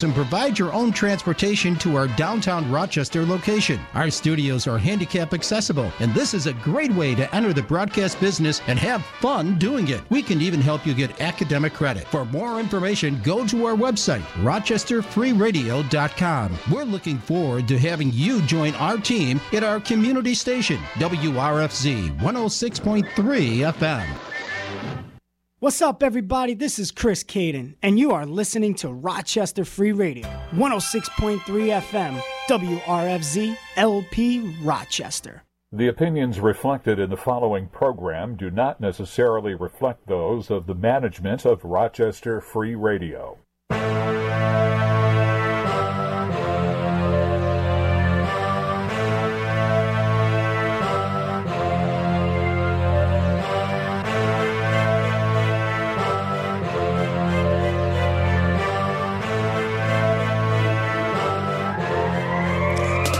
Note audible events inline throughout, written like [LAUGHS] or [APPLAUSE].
and provide your own transportation to our downtown Rochester location. Our studios are handicap accessible, and this is a great way to enter the broadcast business and have fun doing it. We can even help you get academic credit. For more information, go to our website, rochesterfreeradio.com. We're looking forward to having you join our team at our community station, WRFZ 106.3 FM. What's up, everybody? This is Chris Caden, and you are listening to Rochester Free Radio, 106.3 FM, WRFZ LP Rochester. The opinions reflected in the following program do not necessarily reflect those of the management of Rochester Free Radio.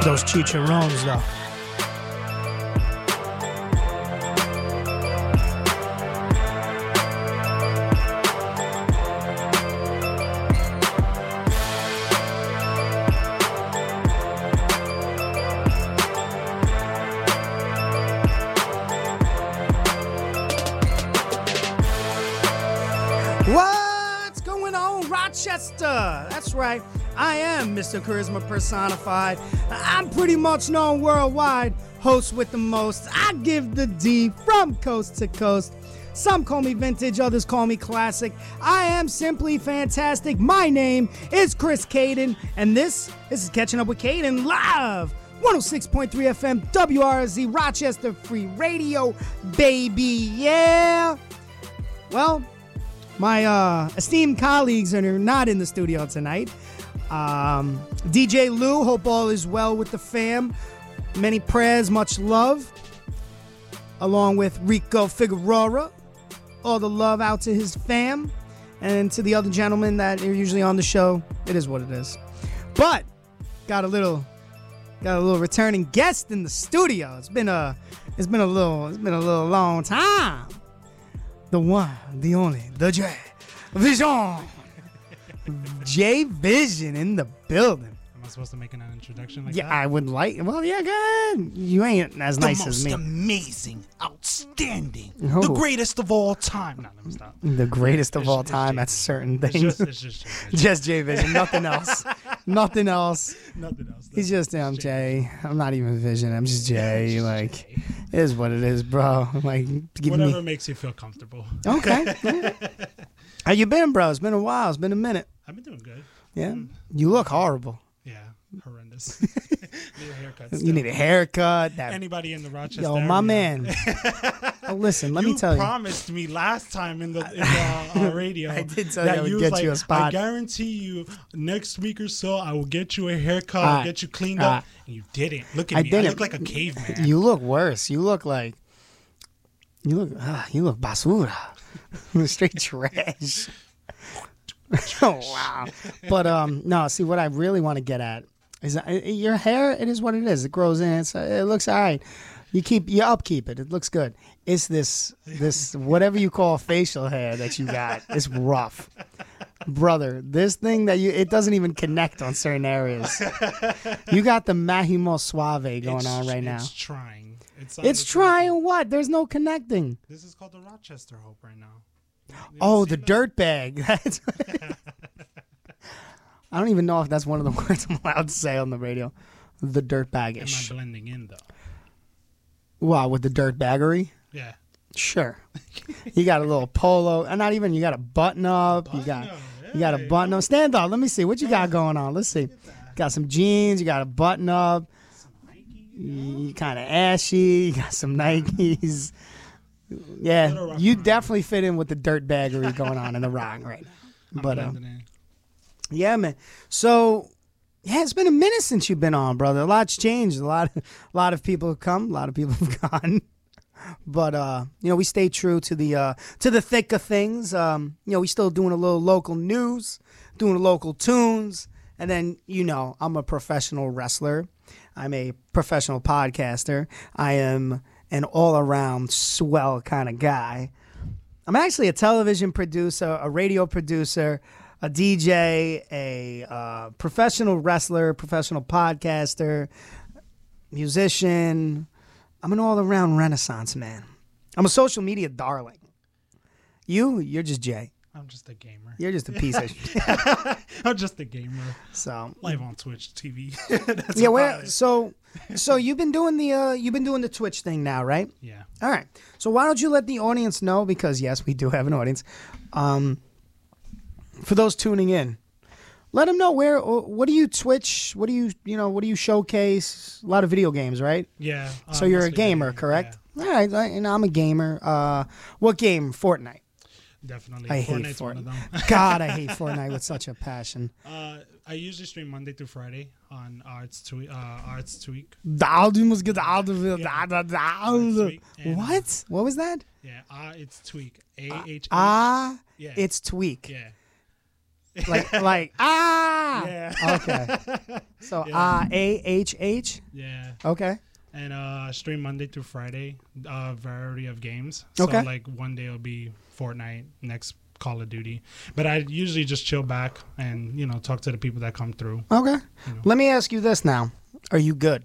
Those chicharrones, though. What's going on, Rochester? That's right. I am Mr. Charisma personified. I'm pretty much known worldwide. Host with the most. I give the D from coast to coast. Some call me vintage, others call me classic. I am simply fantastic. My name is Chris Caden, and this, this is Catching Up with Caden live. 106.3 FM, WRZ, Rochester Free Radio, baby. Yeah. Well, my uh, esteemed colleagues are not in the studio tonight. Um, DJ Lou, hope all is well with the fam. Many prayers, much love. Along with Rico Figueroa. All the love out to his fam. And to the other gentlemen that are usually on the show. It is what it is. But got a little got a little returning guest in the studio. It's been a it's been a little it's been a little long time. The one, the only, the J Vision. J Vision in the building. Am I supposed to make an introduction like Yeah, that? I would like. Well, yeah, go ahead. You ain't as nice the as most me. amazing, outstanding, Oh. the greatest of all time. No, let me stop. the greatest of It's- all it's time J- at certain It's things. just, it's just, J- [LAUGHS] just J Vision, nothing else. [LAUGHS] nothing else. nothing else. He's just J. Jay. I'm not even Vision. I'm just Jay. it's just like, J. it is what it is, bro. [LAUGHS] Like, give Whatever me. makes you feel comfortable. Okay. How you been, bro? It's been a while. It's been a minute. I've been doing good. Yeah. You look horrible. Yeah, horrendous. [LAUGHS] need a haircut. You need a haircut. That Anybody in the Rochester Yo, area. my man. [LAUGHS] oh, listen, let you me tell you. You promised me last time in the, in the uh, [LAUGHS] radio. I did tell you I would get like, you a I spot." I guarantee you next week or so I will get you a haircut, I'll get you cleaned up. And you didn't. Look at I me. I didn't. look like a caveman. You look worse. You look like you look ah, you look basura. Straight trash. [LAUGHS] oh wow. But um no, see what I really want to get at is that, uh, your hair it is what it is. It grows in. It's, uh, it looks all right. You keep you upkeep it. It looks good. It's this this whatever you call facial hair that you got. It's rough. Brother, this thing that you it doesn't even connect on certain areas. You got the Maximo Suave going It's- on right now. It's trying. It's its trying what? There's no connecting. This is called the Rochester Hope right now. Oh, the dirt bag. [LAUGHS] That's I don't even know if that's one of the [LAUGHS] words I'm allowed to say on the radio. The dirt Am I baggish. blending in though? Wow, with the dirt baggery? Yeah. Sure. you got a little polo, and not even. You got a button up. you got Button up, you got a button up. Stand up. Let me see what you got going on. Let's see. Got some jeans. You got a button up. You kind of ashy. You got some Nikes. Yeah, you definitely fit in with the dirt baggery going on in the rock right now. [LAUGHS] But um, yeah, man. So yeah, it's been a minute since you've been on, brother. A lot's changed. A lot, a [LAUGHS] lot of people have come. A lot of people have [LAUGHS] gone. But uh, you know, we stay true to the uh, to the thick of things. Um, you know, we still doing a little local news, doing local tunes, and then you know, I'm a professional wrestler. I'm a professional podcaster. I am an all around swell kind of guy. I'm actually a television producer, a radio producer, a DJ, a uh, professional wrestler, professional podcaster, musician. I'm an all around renaissance man. I'm a social media darling. You, you're just Jay. I'm just a gamer. You're just a piece of shit. [LAUGHS] I'm just a gamer. So Live on Twitch TV. [LAUGHS] Yeah, so so you've been doing the uh you've been doing the Twitch thing now, right? Yeah. All right. So why don't you let the audience know because yes, we do have an audience. Um for those tuning in. Let them know where what do you Twitch? What do you, you know, what do you showcase? A lot of video games, right? Yeah. So uh, you're a gamer, correct? All right, I, and I'm a gamer. Uh what game? Fortnite. Definitely. I hate Fortnite's one of them. [LAUGHS] God, I hate [LAUGHS] Fortnite with such a passion. uh, I usually stream Monday through Friday on Arts Tweak. Uh, Arts Tweak. What? Tweak, and, What What was that? Yeah. Uh, it's Tweak. A H. Ah, Yeah. it's tweak. Yeah. [LAUGHS] Like like ah. Yeah. Okay. So Yeah. ah A H H. Yeah. Okay. And uh, stream Monday through Friday. A variety of games. So Okay. like one day it'll be Fortnite. Next Call of Duty. But I usually just chill back and you know talk to the people that come through. Okay. You know. Let me ask you this now. Are you good?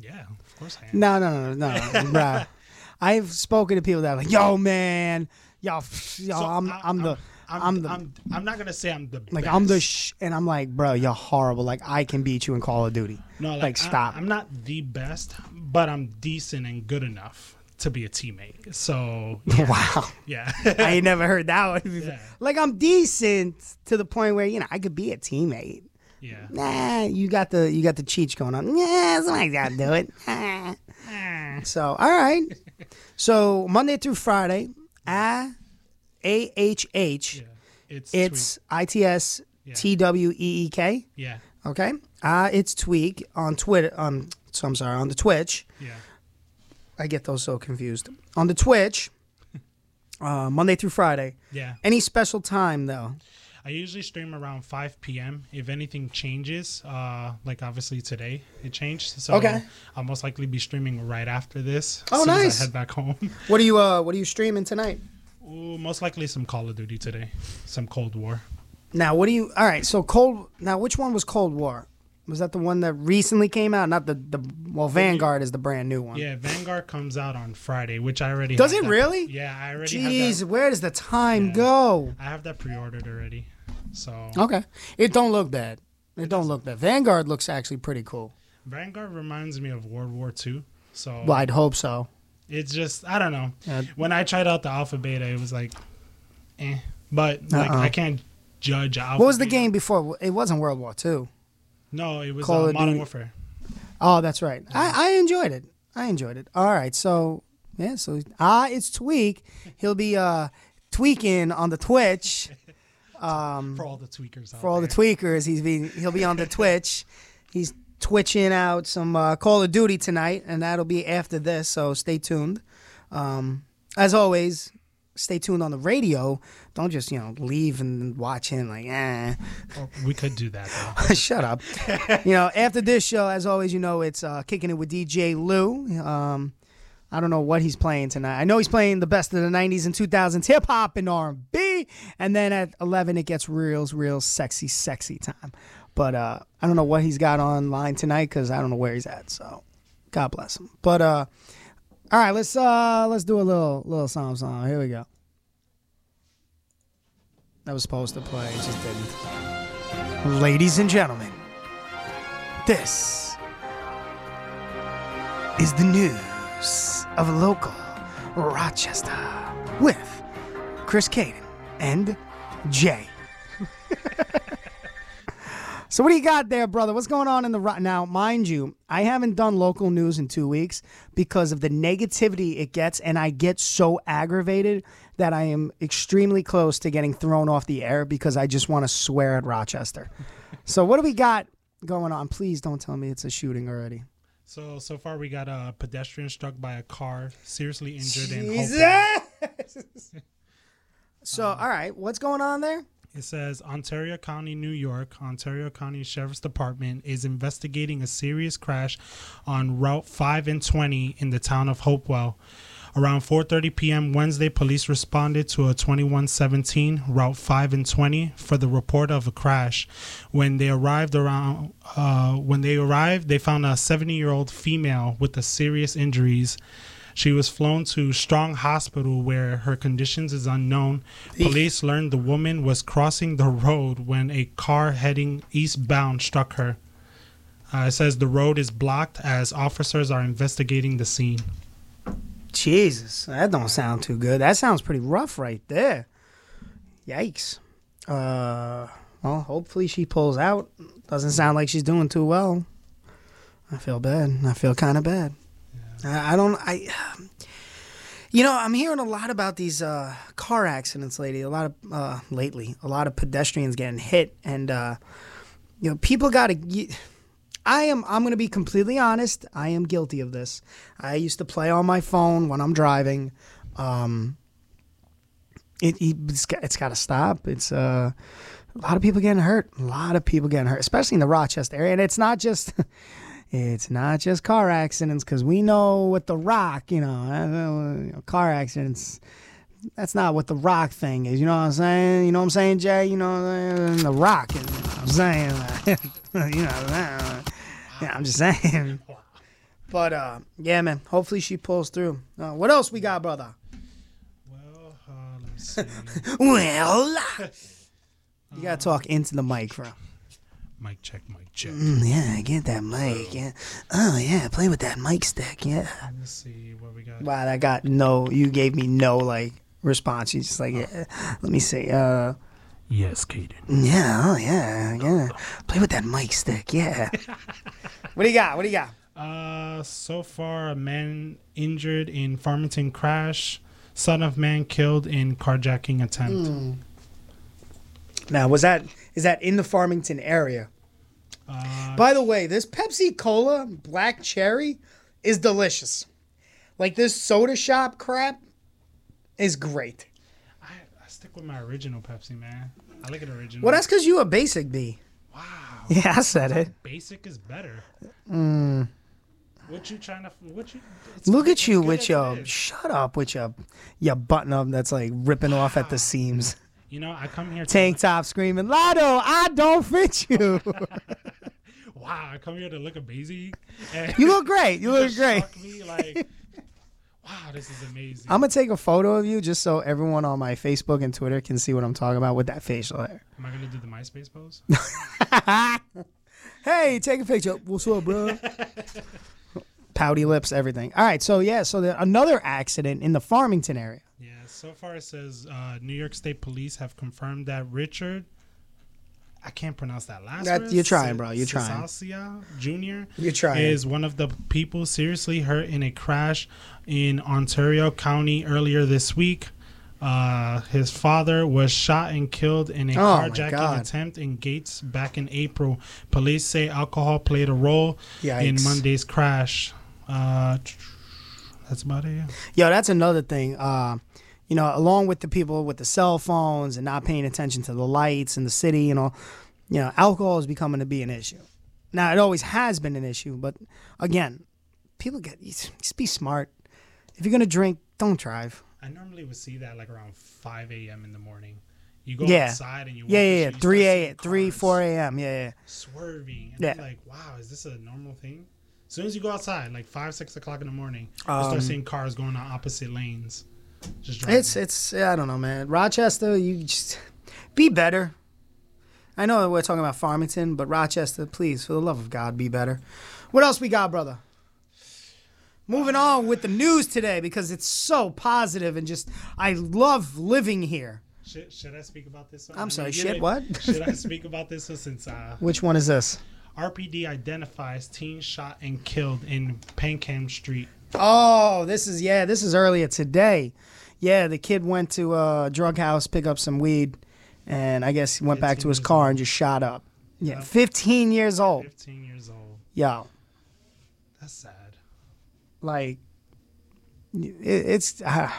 Yeah. Of course I am. No, no, no, no, no, bruh. [LAUGHS] I've spoken to people that are like, yo, man, yo, yo, So, I'm, I- I'm the, I'm, I'm the, I'm, I'm not gonna say I'm the like, best. I'm the, sh-, and I'm like, bro, you're horrible. Like, I can beat you in Call of Duty. No, like, Like, I- stop. I'm not the best, but I'm decent and good enough to be a teammate. So [LAUGHS] Wow. yeah, I ain't never heard that one. before. Yeah. Like, I'm decent to the point where you know I could be a teammate. yeah. Nah, you got the, you got the cheats going on. Yeah, somebody's got to do it. [LAUGHS] Ah. So, all right. So Monday through Friday, A A H H. yeah. It's It's I T S T W E E K. yeah, Okay. Uh, it's Tweak on Twitter. Um, so I'm sorry, on the Twitch. yeah, I get those so confused. On the Twitch, [LAUGHS] uh, Monday through Friday. yeah. Any special time though? I usually stream around 5 p.m. If anything changes, uh, like obviously today it changed, so Okay. I'll most likely be streaming right after this. Oh, as soon as nice. I head back home. [LAUGHS] What are you uh What are you streaming tonight? Ooh, most likely some Call of Duty today, some Cold War. Now, what do you? All right. So Cold. Now, which one was Cold War? Was that the one that recently came out? Not the the. Well, Vanguard is the brand new one. Yeah, Vanguard comes out on Friday, which I already Does it that- really? Yeah, I already Jeez, where does the time Yeah. go? I have that pre-ordered already. So Okay. It don't look bad. It don't look bad. Vanguard looks actually pretty cool. Vanguard reminds me of World War II. So Well, I'd hope so. it's just I don't know. Yeah. When I tried out the alpha beta, it was like, eh. But like Uh-uh. I can't judge alpha. What was the beta. game before? It wasn't World War II. No, it was Call uh, Modern Duty? Warfare. Oh, that's right. I, I enjoyed it. I enjoyed it. All right. So, yeah. So, ah, it's Tweak. He'll be uh tweaking on the Twitch. [LAUGHS] Um, For all the tweakers out for all the tweakers, he's be he'll be on the Twitch. He's twitching out some uh, Call of Duty tonight, and that'll be after this. So stay tuned. Um, as always, stay tuned on the radio. Don't just you know leave and watch him like eh. Oh, we could do that though. [LAUGHS] Shut up. you know, after this show, as always, you know it's uh, kicking it with DJ Lou. Um, I don't know what he's playing tonight. I know he's playing the best of the '90s and 2000s hip hop and R&B, and then at 11 it gets real, real sexy, sexy time. But uh, I don't know what he's got online tonight because I don't know where he's at. So, God bless him. But uh, all right, let's uh, let's do a little little song song. Here we go. That was supposed to play, it just didn't. Ladies and gentlemen, this is the news of local Rochester with Chris Caden and Jay. [LAUGHS] so, what do you got there, brother? What's going on in the now? Mind you, I haven't done local news in two weeks because of the negativity it gets, and I get so aggravated that I am extremely close to getting thrown off the air because I just want to swear at Rochester. [LAUGHS] so, what do we got going on? Please don't tell me it's a shooting already. So so far we got uh, a pedestrian struck by a car, seriously injured in Jesus! Hopewell. [LAUGHS] so, um, all right, what's going on there? It says Ontario County, New York, Ontario County Sheriff's Department is investigating a serious crash on Route 5 and 20 in the town of Hopewell. Around 4:30 p.m. Wednesday, police responded to a 2117 Route 5 and 20 for the report of a crash. When they arrived around, uh, when they arrived, they found a 70-year-old female with a serious injuries. She was flown to Strong Hospital where her conditions is unknown. Police learned the woman was crossing the road when a car heading eastbound struck her. Uh, it says the road is blocked as officers are investigating the scene. Jesus, that don't sound too good. That sounds pretty rough right there. Yikes. Uh, well, hopefully she pulls out. Doesn't sound like she's doing too well. I feel bad. I feel kind of bad. I, I don't. I. You know, I'm hearing a lot about these uh, car accidents lately. A lot of uh, lately, a lot of pedestrians getting hit, and uh, you know, people got to. I am. I'm going to be completely honest. I am guilty of this. I used to play on my phone when I'm driving. Um, it, it's got, it's got to stop. It's uh, a lot of people getting hurt. A lot of people getting hurt, especially in the Rochester area. And it's not just. [LAUGHS] It's not just car accidents because we know with the rock, you know, car accidents. That's not what the rock thing is. You know what I'm saying? You know what I'm saying, Jay? You know, the rock. You know what I'm saying? [LAUGHS] you know, yeah, I'm just saying. [LAUGHS] But uh, yeah, man. Hopefully she pulls through. Uh, what else we got, brother? Well, [LAUGHS] uh, let me see. Well, you gotta talk into the mic, bro. mic check, mic check. Mm, yeah, get that mic. Yeah. Oh yeah, play with that mic stick. Yeah. Let's see what we got. Wow, that got no. You gave me no like response. You just like, yeah, let me see. Uh, Yes, Caden. yeah, oh yeah, yeah. Play with that mic stick. Yeah. [LAUGHS] what do you got? What do you got? Uh, so far, a man injured in Farmington crash. Son of man killed in carjacking attempt. Now, was that is that in the Farmington area? Uh, By the way, this Pepsi Cola Black Cherry is delicious. Like this soda shop crap is great. I, I stick with my original Pepsi, man. I like it original. Well, that's because you a basic B. wow. Yeah, I said it. Basic is better. Mm. What you trying to? What you? Look at you with your shut up with your your button up that's like ripping off at the seams. You know, I come here. To, Tank top screaming, Lotto, I don't fit you. [LAUGHS] Wow, I come here to look a. [LAUGHS] And you look great. You [LAUGHS] look great. Me like, wow, this is amazing. I'm gonna take a photo of you just so everyone on my Facebook and Twitter can see what I'm talking about with that facial hair. Am I gonna do the MySpace pose? [LAUGHS] hey, take a picture. What's up, bro? [LAUGHS] Pouty lips, everything. All right, so yeah, so the, another accident in the Farmington area. Yeah, so far it says uh, New York State Police have confirmed that Richard, I can't pronounce that last That- you're trying, bro, you're trying. Sisasia Jr. You're trying. is one of the people seriously hurt in a crash in Ontario County earlier this week. Uh, his father was shot and killed in a Oh, carjacking attempt in Gates back in April. Police say alcohol played a role in Monday's crash. Uh, [TSK] that's about it. Yeah. Yo, that's another thing. Uh, you know, along with the people with the cell phones and not paying attention to the lights in the city, you know, you know, alcohol is becoming to be an issue. Now, it always has been an issue, but again, people get just be smart. If you're gonna drink, don't drive. I normally would see that like around 5 a.m. in the morning. You go Yeah. outside and you walk Yeah, yeah, yeah. you Three a three, four a.m. Yeah, yeah. swerving. And Yeah. Like, wow, is this a normal thing? As soon as you go outside, like five, six o'clock in the morning, you Um, start seeing cars going on opposite lanes. Just driving. It's it's I don't know, man. Rochester, you just be better. I know we're talking about Farmington, but Rochester, please, for the love of God, be better. What else we got, brother? Moving on with the news today because it's so positive and just I love living here. should, should I speak about this? I'm sorry, shit, what? [LAUGHS] should I [LAUGHS] speak about this since uh, Which one is this? RPD identifies teen shot and killed in Peckham Street. Oh, this is yeah, this is earlier today. Yeah, the kid went to a drug house, pick up some weed, and I guess he went back to his car and just shot up. Yeah, Yep. 15 years old. 15 years old. Yo, That's sad. like it, it's uh,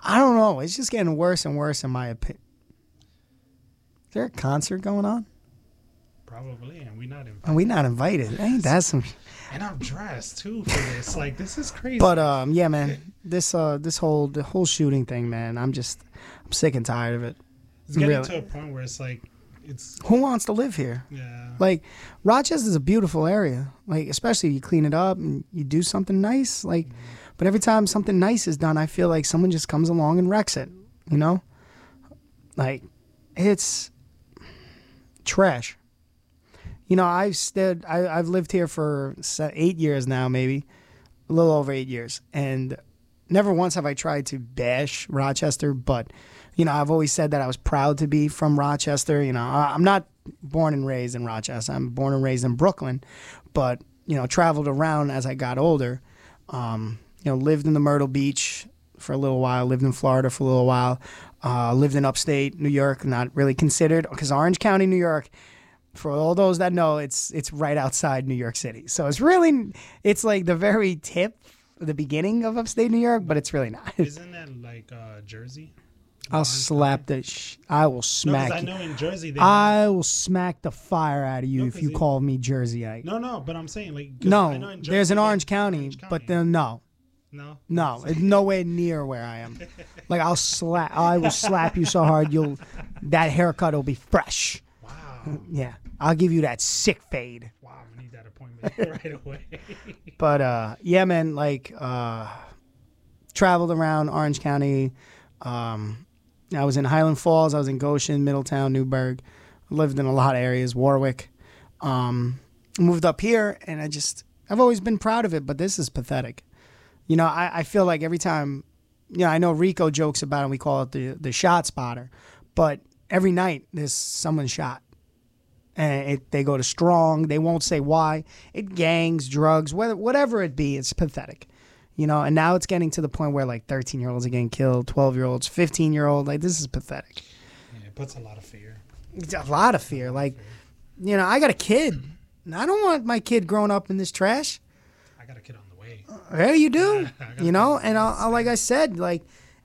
I don't know. It's just getting worse and worse in my opinion. Is there a concert going on? Probably, and we not invited. And we not invited. Ain't that some? And I'm dressed too for this. Like this is crazy. But um, yeah, man, this uh, this whole the whole shooting thing, man. I'm just, I'm sick and tired of it. it's getting really- to a point where it's like, it's Who wants to live here? yeah. Like, Rochester's a beautiful area. Like, especially if you clean it up and you do something nice. Like, but every time something nice is done, I feel like someone just comes along and wrecks it. You know, like it's trash. You know, I've stood. I, I've lived here for eight years now, maybe a little over eight years, and never once have I tried to bash Rochester. But you know, I've always said that I was proud to be from Rochester. You know, I, I'm not born and raised in Rochester. I'm born and raised in Brooklyn, but you know, traveled around as I got older. Um, you know, lived in the Myrtle Beach for a little while. Lived in Florida for a little while. Uh, lived in upstate New York, not really considered because Orange County, New York. For all those that know, it's it's right outside New York City. So it's really it's like the very tip, the beginning of upstate New York, but it's really not. [LAUGHS] Isn't that like uh, Jersey? I'll slap the. Sh- I will No, smack I you. know in Jersey they. I will smack the fire out of you No, if 'cause you it- call me Jerseyite. no, no, but I'm saying like 'cause I know No, in Jersey there's an they- Orange County, but then no, no, no, [LAUGHS] it's nowhere near where I am. [LAUGHS] Like I'll slap, I will slap you so hard you'll, that haircut will be fresh. Wow, Yeah, I'll give you that sick fade. [LAUGHS] right away. But uh, yeah, man, like uh, traveled around Orange County. Um, I was in Highland Falls. I was in Goshen, Middletown, Newburgh. Lived in a lot of areas. Warwick. Um, moved up here, and I just I've always been proud of it. But this is pathetic. You know, I, I feel like every time, you know, I know Rico jokes about it. and We call it the the shot spotter, but every night there's someone shot and it, they go to strong. They won't say why. It gangs, drugs, whether whatever it be. It's pathetic, you know. And now it's getting to the point where like thirteen year olds are getting killed, twelve year olds, fifteen year old. Like this is pathetic. yeah, it puts a lot of fear. It's a lot of fear. Like, you know, I got a kid. I don't want my kid growing up in this trash. I got a kid on the way. Uh, yeah, you do. [LAUGHS] You know, and I, I, like I said, like,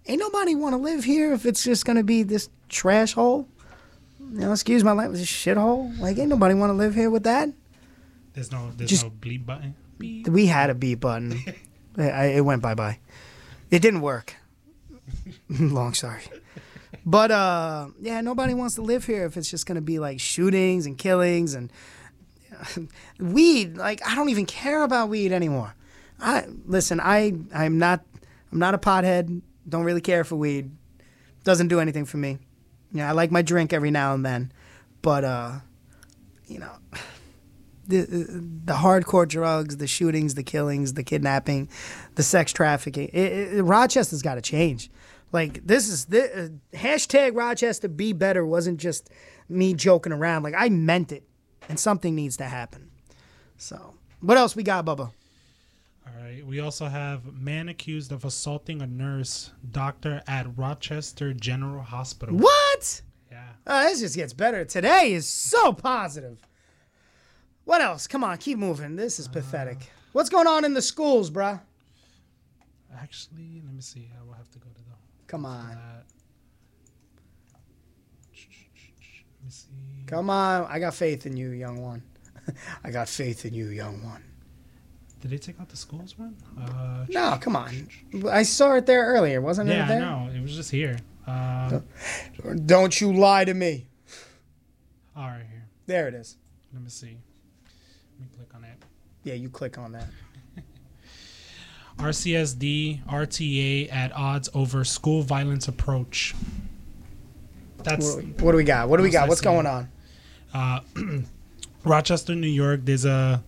ain't nobody want to live here if it's just gonna be this trash hole. You know, excuse my language, this shithole. Like, ain't nobody want to live here with that. There's no, there's Just- no bleep button. Beep. We had a beat button. [LAUGHS] I, I- it went bye bye. It didn't work. [LAUGHS] Long story. But uh, yeah, nobody wants to live here if it's just gonna be like shootings and killings and [LAUGHS] weed. Like I don't even care about weed anymore. I listen. I I'm not I'm not a pothead. Don't really care for weed. Doesn't do anything for me. Yeah, I like my drink every now and then, but uh, you know, the the hardcore drugs, the shootings, the killings, the kidnapping, the sex trafficking. It, it, Rochester's got to change. Like this is the uh, hashtag Rochester be better wasn't just me joking around. Like I meant it, and something needs to happen. So, what else we got, Bubba? All right. We also have man accused of assaulting a nurse doctor at Rochester General Hospital. What? Yeah. Oh, this just gets better. Today is so positive. What else? Come on, keep moving. This is uh, pathetic. What's going on in the schools, bruh? Actually, let me see. I will have to go to the. Come on. Let me see. Come on. I got faith in you, young one. [LAUGHS] I got faith in you, young one. Did they take out the schools one? Uh, No, come on. I saw it there earlier, wasn't yeah, it there? no, it was just here. Uh, Don't you lie to me. all right, here. There it is. Let me see. Let me click on it. Yeah, you click on that. [LAUGHS] RCSD RTA at odds over school violence approach. That's What, what do we got? What do we got? What's going on? uh, [CLEARS THROAT] Rochester, New York. There's a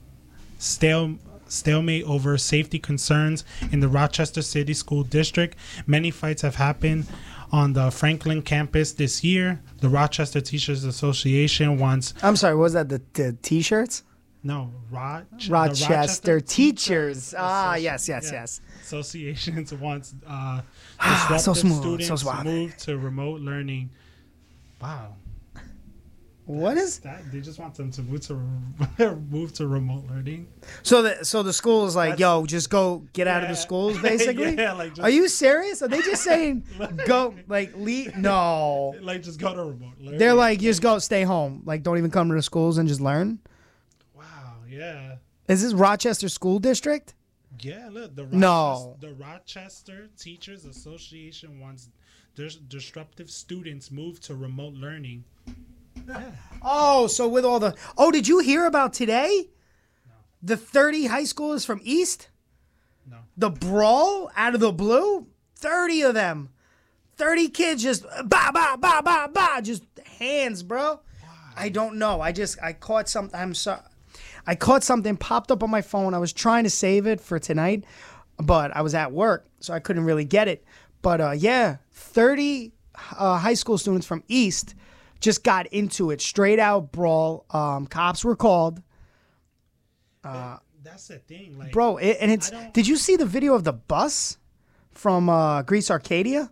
stale stalemate over safety concerns in the Rochester City School District. Many fights have happened on the Franklin campus this year. The Rochester Teachers Association wants I'm sorry, was that? The, the t shirts? no Roch- the Rochester, teachers. Teachers Ah, yes, yes, yeah. yes. Associations [LAUGHS] wants uh, Ah, so disruptive smooth, so students suave. move to remote learning. Wow. What is That, they just want them to move to [LAUGHS] move to remote learning. so? The so the school is like, yo, just go get out of the schools, [LAUGHS] basically. Yeah, like just- Are you serious? Are they just saying [LAUGHS] go like leave? No, Like just go to remote learning. they're like just go stay home. Like don't even come to the schools and just learn. wow, yeah. Is this Rochester School District? Yeah, look, the No. The Rochester Teachers Association wants dis- disruptive students move to remote learning. [LAUGHS] Oh, so with all the oh, did you hear about today? The thirty high schoolers from East. No. The brawl out of the blue. Thirty of them. Thirty kids just ba ba ba ba ba, just hands, bro. I don't know. I just I caught something. I'm sorry. I caught something popped up on my phone. I was trying to save it for tonight, but I was at work, so I couldn't really get it. But uh, yeah, 30 uh, high school students from East just got into it. Straight out brawl. Um, cops were called. That's the thing, like Bro, it, and it's. Did you see the video of the bus from uh, Greece Arcadia?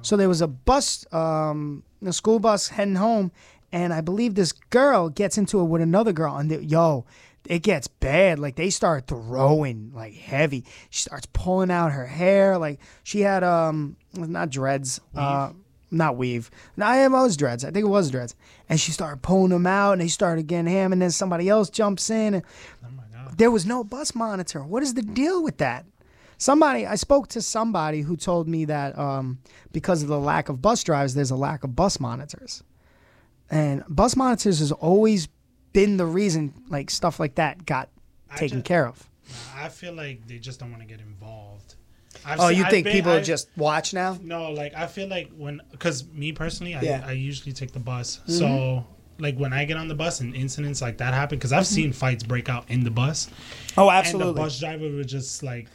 So there was a bus, um, a school bus heading home, and I believe this girl gets into it with another girl, and they, yo, it gets bad. Like they start throwing like heavy. She starts pulling out her hair. Like she had um, not dreads, uh, not weave. No, I am was dreads. I think it was dreads. And she started pulling them out, and they started getting ham, and then somebody else jumps in. And, oh my god. there was no bus monitor. What is the deal with that? Somebody, I spoke to somebody who told me that um, because of the lack of bus drivers, there's a lack of bus monitors, and bus monitors has always been the reason like stuff like that got I taken ju- care of. I feel like they just don't want to get involved. I've Oh, seen- you I've think been- people I've- just watch now? No, like I feel like when, because me personally, I, Yeah. Mm-hmm. I usually take the bus. So, like when I get on the bus and incidents like that happen, because I've seen fights break out in the bus, Oh, absolutely. and the bus driver would just like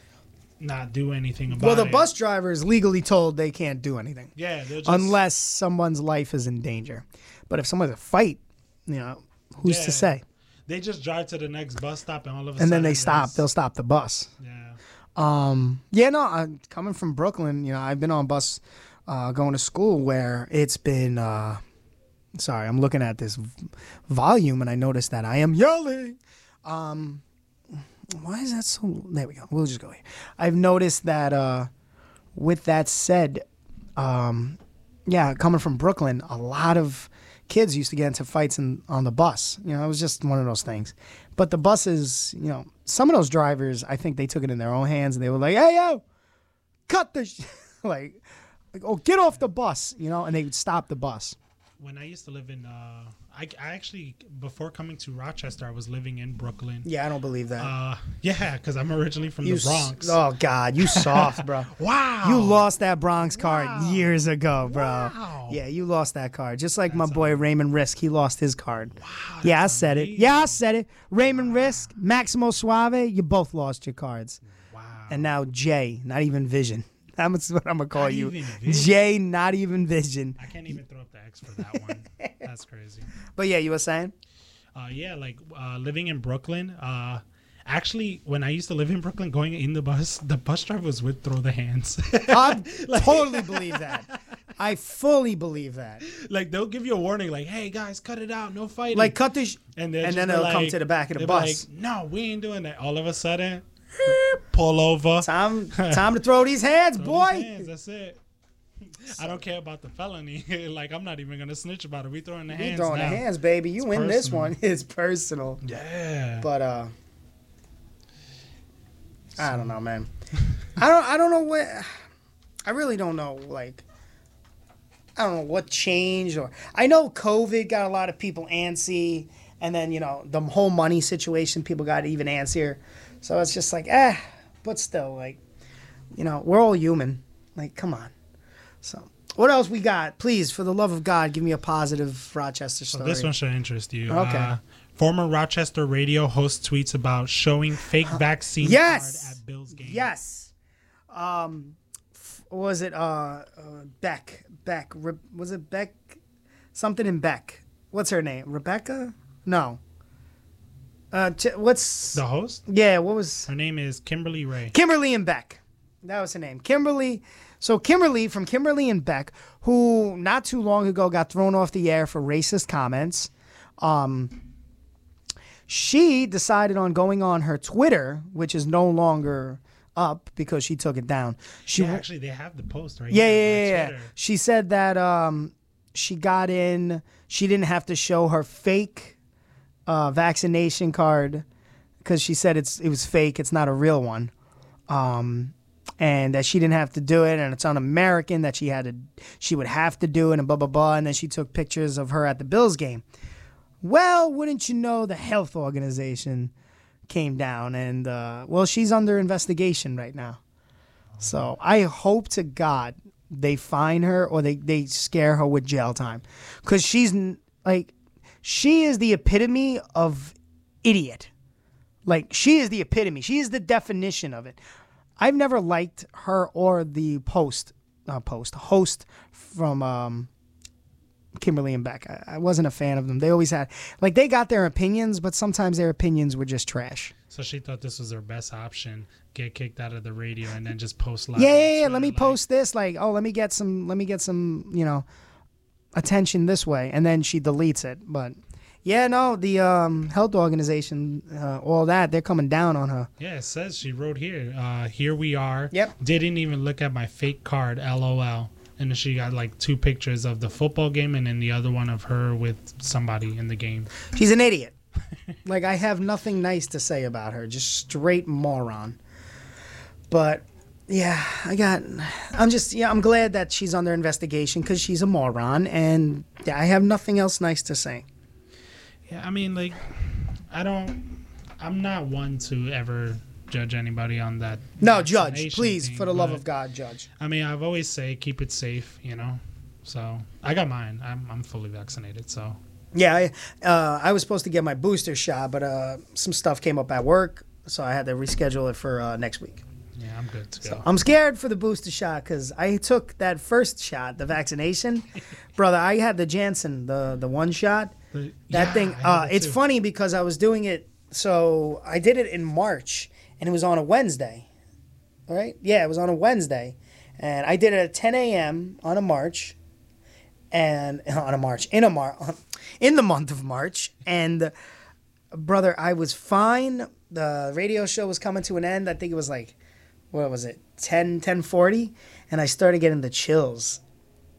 not do anything about it. Well, the it. bus driver is legally told they can't do anything yeah, just, unless someone's life is in danger. But if someone's a fight, you know, who's Yeah. to say? they just drive to the next bus stop and all of a And sudden then they stop. They'll stop the bus. Yeah, Um, yeah, no, I'm coming from Brooklyn. You know, I've been on bus uh, going to school where it's been. Uh, sorry, I'm looking at this volume and I noticed that I am yelling. Um, why is that so? There we go. We'll just go here. I've noticed that. Uh, with that said, um, yeah, coming from Brooklyn, a lot of kids used to get into fights in, on the bus. You know, it was just one of those things. But the buses, you know, some of those drivers, I think they took it in their own hands and they were like, "Hey, yo, cut the, [LAUGHS] like, like, oh, get off the bus," you know, and they would stop the bus. When I used to live in, uh, I, I actually before coming to Rochester, I was living in Brooklyn. Yeah, I don't believe that. Uh, [LAUGHS] yeah, because I'm originally from you the Bronx. S- oh God, you soft, bro. [LAUGHS] wow, You lost that Bronx card Wow. years ago, bro. Wow. Yeah, you lost that card. Just like my That's boy Raymond Risk, he lost his card. Wow, yeah, I said it. Yeah, I said it. Raymond Risk, Maximo Suave, you both lost your cards. Wow. And now Jay, not even Vision. That's what I'm gonna call Not you. Jay, not even Vision. I can't even throw up the X for that one. [LAUGHS] That's crazy. But yeah, you were saying? Uh, yeah, like uh, living in Brooklyn. Uh, actually, when I used to live in Brooklyn, going in the bus, the bus drivers would throw the hands. [LAUGHS] I [LAUGHS] like, totally believe that. I fully believe that. like they'll give you a warning, like, "Hey guys, cut it out, no fighting." Like cut this, sh- and, and then they'll come to the back of the bus. Like, no, we ain't doing that. All of a sudden, [LAUGHS] pull over. Time [LAUGHS] time to throw these hands, throw boy. these hands, that's it. I don't care about the felony. [LAUGHS] like I'm not even gonna snitch about it. We throwing the We hands throwing now. the hands, baby. You It's win this one. It's personal. Yeah. But uh I don't know, man. I don't I don't know what I really don't know like I don't know what changed or I know COVID got a lot of people antsy and then, you know, the whole money situation people got even antsier. So it's just like, eh, but still like you know, we're all human. Like, come on. So what else we got? Please, for the love of God, give me a positive Rochester So story. this one should interest you. Okay. Uh, former Rochester radio host tweets about showing fake vaccine Yes! card at Bills game. Yes. Um, f- was it uh, uh Beck? Beck. Re- was it Beck? Something in Beck. What's her name? Rebecca? No. Uh, Ch- what's? The host? Yeah. What was? Her name is Kimberly Ray. Kimberly and Beck. That was her name. Kimberly. So Kimberly from Kimberly and Beck, who not too long ago got thrown off the air for racist comments, um, she decided on going on her Twitter, which is no longer up because she took it down. She Yeah, actually, they have the post right yeah, here yeah, yeah, yeah. She said that um, she got in. She didn't have to show her fake uh, vaccination card because she said it's it was fake. It's not a real one, um, and that she didn't have to do it, and it's un-American that she had to. She would have to do it, and blah blah blah. And then she took pictures of her at the Bills game. Well, wouldn't you know, the health organization came down, and uh, well, she's under investigation right now. So I hope to God they fine her or they, they scare her with jail time. Because she's like, she is the epitome of idiot. Like, she is the epitome. She is the definition of it. I've never liked her or the post, uh, post, host from um, Kimberly and Beck. I, I wasn't a fan of them. They always had, like, they got their opinions, but sometimes their opinions were just trash. So she thought this was her best option: get kicked out of the radio and then just post live. yeah, yeah, yeah. Let me like- post this. Like, oh, let me get some. Let me get some. You know, attention this way, and then she deletes it. But yeah, no, the um, health organization, uh, all that, they're coming down on her. Yeah, it says she wrote here. Uh, here we are. Yep. Didn't even look at my fake card. LOL. And then she got like two pictures of the football game and then the other one of her with somebody in the game. She's an idiot. [LAUGHS] like I have nothing nice to say about her. Just straight moron. But yeah, I got. I'm just yeah. I'm glad that she's under investigation because she's a moron, and yeah, I have nothing else nice to say. Yeah, I mean, like, I don't. I'm not one to ever judge anybody on that. No, judge, please, thing, for the love but, of God, judge. I mean, I've always say keep it safe, you know. So I got mine. I'm I'm fully vaccinated. So Yeah, I, uh, I was supposed to get my booster shot, but uh, some stuff came up at work, so I had to reschedule it for uh, next week. Yeah, I'm good to go. I'm scared for the booster shot because I took that first shot, the vaccination, [LAUGHS] brother. I had the Janssen, the the one shot. But, That yeah, thing, uh, it it's too. funny because I was doing it. So I did it in March, and it was on a Wednesday. All right, yeah, it was on a Wednesday, and I did it at 10 a.m. on a March, and [LAUGHS] on a March in a Mar, [LAUGHS] in the month of March, and brother, I was fine. The radio show was coming to an end. I think it was like, what was it, 10, 1040, and I started getting the chills.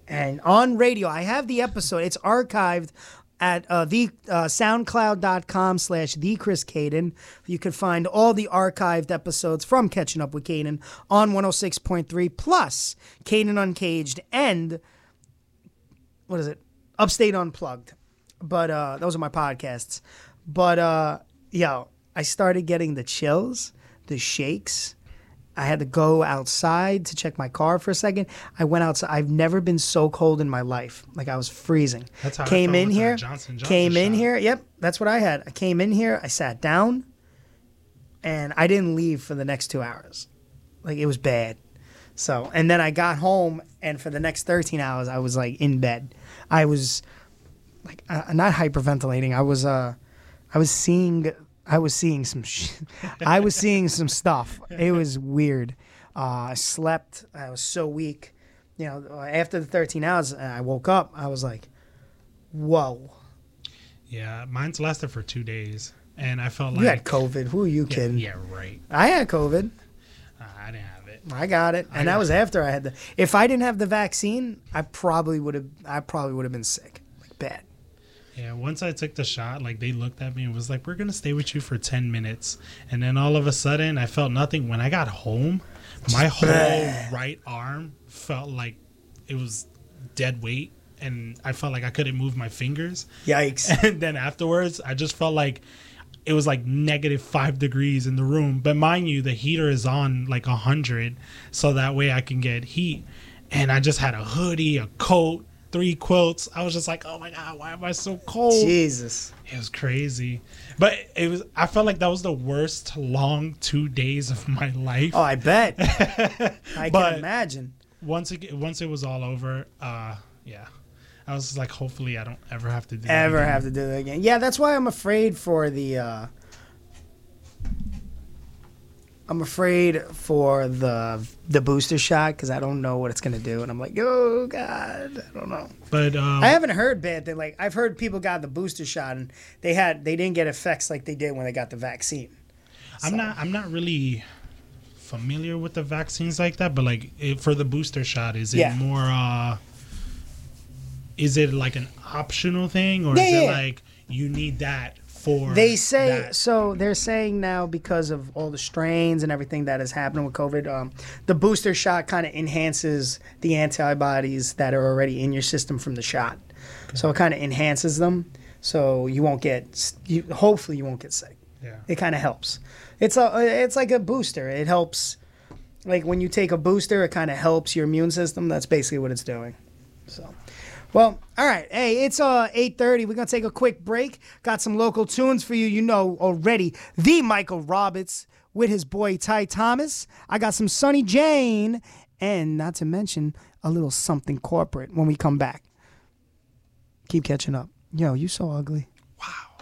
And on radio i have the episode. It's archived at uh, the uh, soundcloud.com slash the chris caden. You can find all the archived episodes from catching up with caden on 106.3 plus caden uncaged and what is it upstate unplugged. But uh those are my podcasts. But uh i started getting the chills the shakes I had to go outside to check my car for a second. I went outside. I've never been so cold in my life. Like I was freezing. That's how I came felt in here. Johnson Johnson came in here. Yep, that's what I had. I came in here. I sat down, and I didn't leave for the next two hours. Like it was bad. So, and then I got home, and for the next thirteen hours, I was like in bed. I was like uh, not hyperventilating. I was uh, I was seeing I was seeing some sh- I was seeing some stuff. It was weird. Uh, I slept. I was so weak. You know, after the 13 hours, I woke up. I was like, "Whoa!" Yeah, mine's lasted for two days, and I felt like You had COVID. Who are you yeah, kidding? yeah, right. I had COVID. Uh, I didn't have it. I got it, and I that got was after I had the. If I didn't have the vaccine, I probably would have. I probably would have been sick, like bad. Yeah, once I took the shot, like they looked at me and was like, "We're gonna stay with you for ten minutes," and then all of a sudden, I felt nothing. When I got home, my whole right arm felt like it was dead weight, and I felt like I couldn't move my fingers. Yikes! [LAUGHS] And then afterwards, I just felt like it was like negative five degrees in the room. But mind you, the heater is on like a hundred, so that way I can get heat. And I just had a hoodie, a coat, three quilts. I was just like, oh my god, why am I so cold? Jesus. It was crazy, but it was. I felt like that was the worst long two days of my life. Oh, I bet. [LAUGHS] I can imagine. Once it once it was all over, uh, yeah, I was like, hopefully, I don't ever have to do that Ever again. have to do that again? Yeah, that's why I'm afraid for the. Uh, I'm afraid for the the booster shot because I don't know what it's gonna do, and I'm like, oh god, I don't know. But um, I haven't heard bad thing. Like I've heard people got the booster shot and they had they didn't get effects like they did when they got the vaccine. I'm not I'm not really familiar with the vaccines like that, but like it, for the booster shot, is it Yeah. more? uh Is it like an optional thing, or Yeah, is yeah, it like you need that for? They say that? so. They're saying now because of all the strains and everything that is happening with COVID, um, the booster shot kind of enhances the antibodies that are already in your system from the shot. So it kind of enhances them, so you won't get. You hopefully you won't get sick. Yeah. It kind of helps. It's a it's like a booster. It helps. Like when you take a booster, it kind of helps your immune system. That's basically what it's doing. So, well, all right. Hey, it's uh 8:30. We're gonna take a quick break. Got some local tunes for you. You know already. The Michael Roberts with his boy Ty Thomas. I got some Sonny Jane, and not to mention a little something corporate when we come back. Keep catching up. Yo, you so ugly. Wow.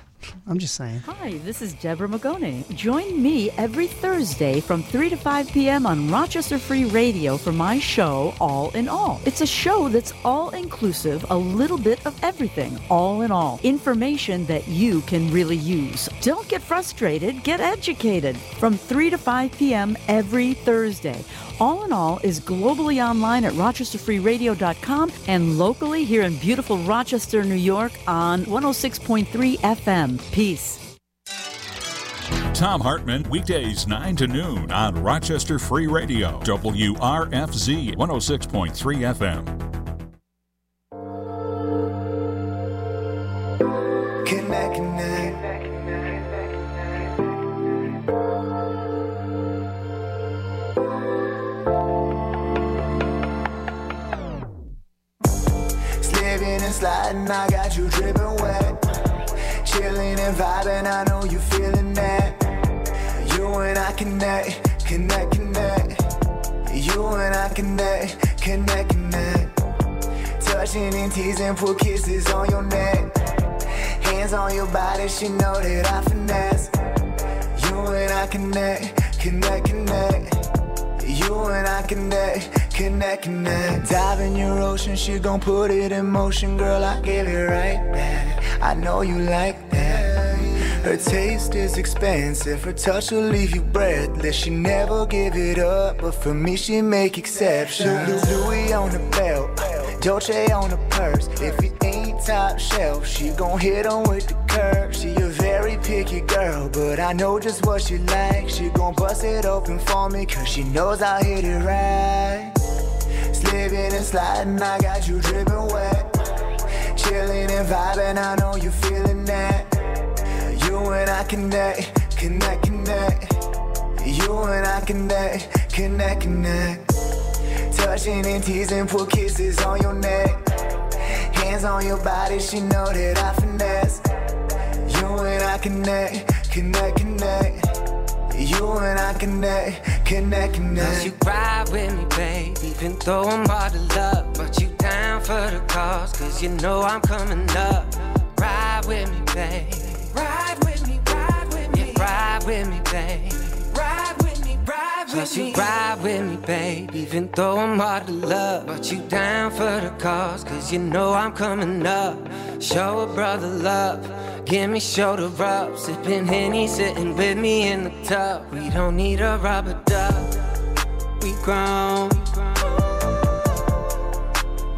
I'm just saying. Hi, this is Deborah Magone. Join me every Thursday from 3 to 5 p.m. on Rochester Free Radio for my show, All in All. It's a show that's all inclusive, a little bit of everything, all in all. Information that you can really use. Don't get frustrated, get educated. From 3 to 5 p.m. every Thursday. All in All is globally online at rochesterfreeradio.com and locally here in beautiful Rochester, New York on 106.3 FM. Peace. Thom Hartmann, weekdays 9 to noon on Rochester Free Radio, WRFZ 106.3 FM. Connect, sliding, I got you dripping wet. Chilling and vibing, I know you feeling that. You and I connect, connect, connect. You and I connect, connect, connect. Touching and teasing, put kisses on your neck. Hands on your body, she know that I finesse. You and I connect, connect, connect. You and I connect, connect, connect. Dive in your ocean, she gon' put it in motion, girl. I give it right back. I know you like that. Her taste is expensive, her touch will leave you breathless. She never give it up, but for me she make exceptions. Louis on the belt, Dolce on the purse. If it ain't top shelf, she gon' hit on with the curve. She a very picky girl, but I know just what she like. She gon' bust it open for me, cause she knows I'll hit it right. Slipping and sliding, I got you dripping wet. Chilling and vibing, I know you're feeling that. You and I connect, connect, connect. You and I connect, connect, connect. Touching and teasing, put kisses on your neck. Hands on your body, she know that I finesse. You and I connect, connect, connect. You and I connect, connect, connect. Cause you ride with me, babe, even though I'm hard to love. But you down for the cause, cause you know I'm coming up. Ride with me, babe. Ride with me, ride with me. Yeah, ride with me, babe. Ride with me, ride with Plus me. you ride with me, babe, even though I'm hard to love. But you down for the cause, cause you know I'm coming up. Show a brother love. Give me shoulder rub, sipping Henny, sitting with me in the tub. We don't need a rubber duck. We grown.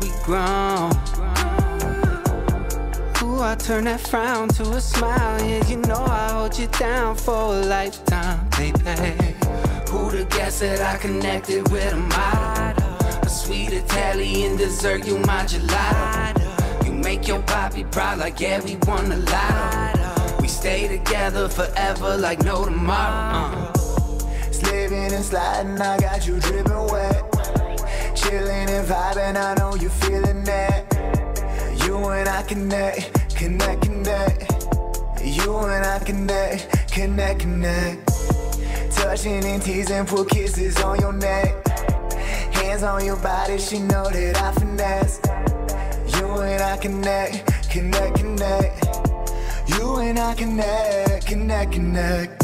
We grown. Ooh, I turn that frown to a smile. Yeah, you know I hold you down for a lifetime, baby. Who the guess that I connected with a model? A sweet Italian dessert, you my gelato. Make your poppy proud like yeah, we won the lotto. We stay together forever like no tomorrow. Uh. Slipping and sliding, I got you dripping wet. Chilling and vibing, I know you feeling that. You and I connect, connect, connect. You and I connect, connect, connect. Touching and teasing, put kisses on your neck. Hands on your body, she know that I finesse. And I connect, connect, connect. You and I connect, connect, connect.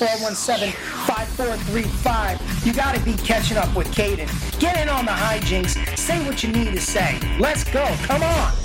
585-417-5435. You got to be catching up with Caden. Get in on the hijinks. Say what you need to say. Let's go. Come on.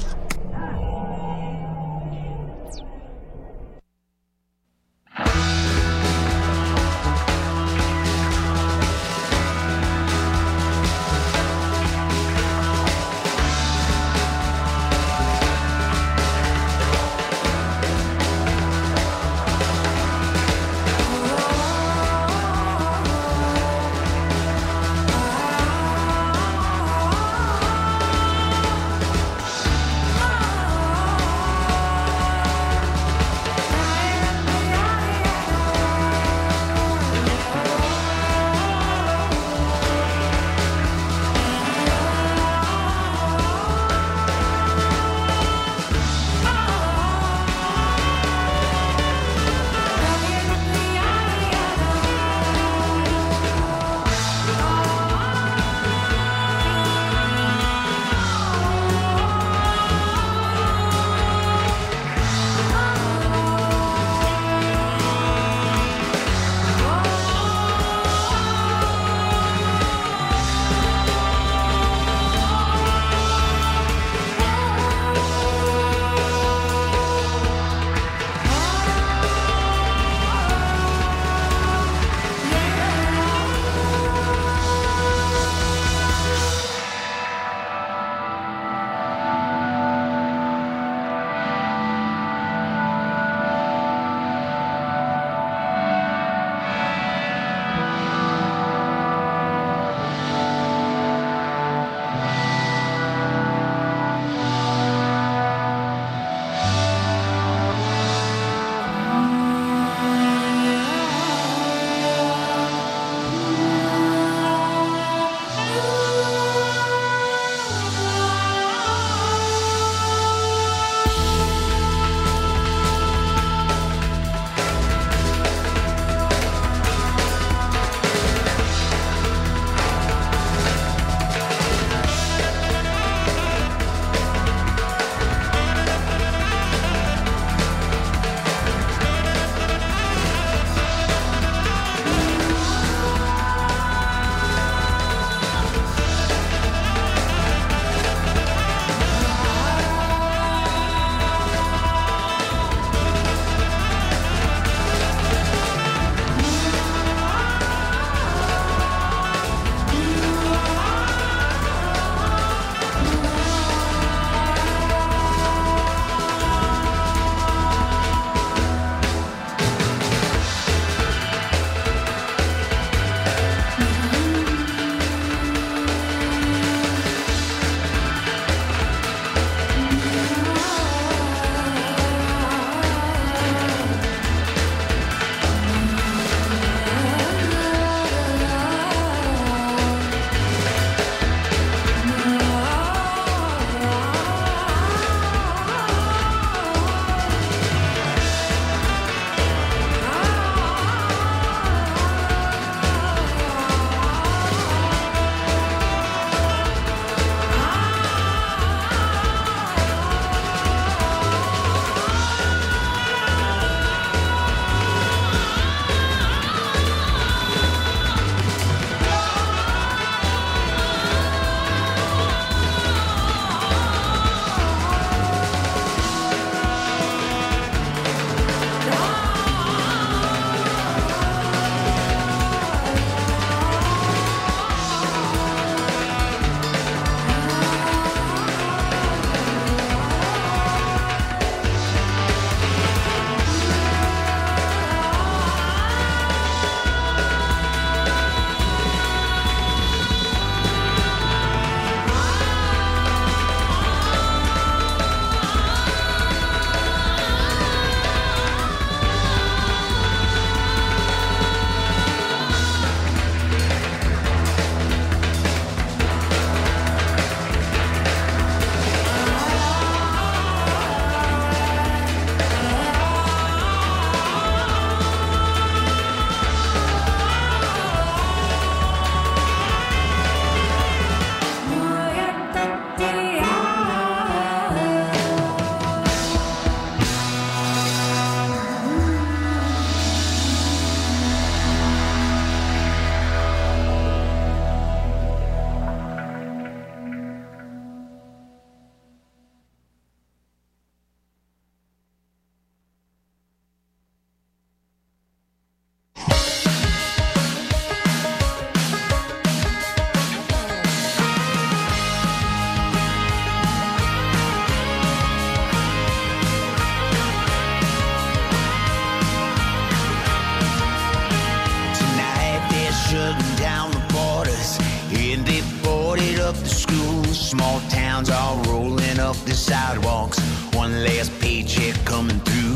clowns all rolling up the sidewalks. One last paycheck coming through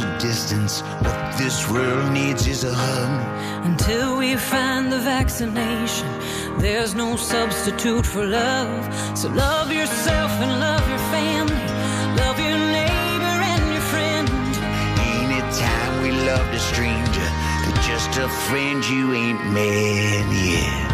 goes distance. What this world needs is a hug. Until we find the vaccination, there's no substitute for love. So love yourself and love your family. Love your neighbor and your friend. Ain't it time we loved a stranger? But just a friend you ain't met yet.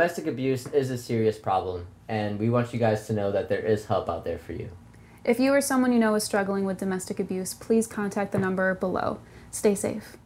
Domestic abuse is a serious problem, and we want you guys to know that there is help out there for you. If you or someone you know is struggling with domestic abuse, please contact the number below. Stay safe.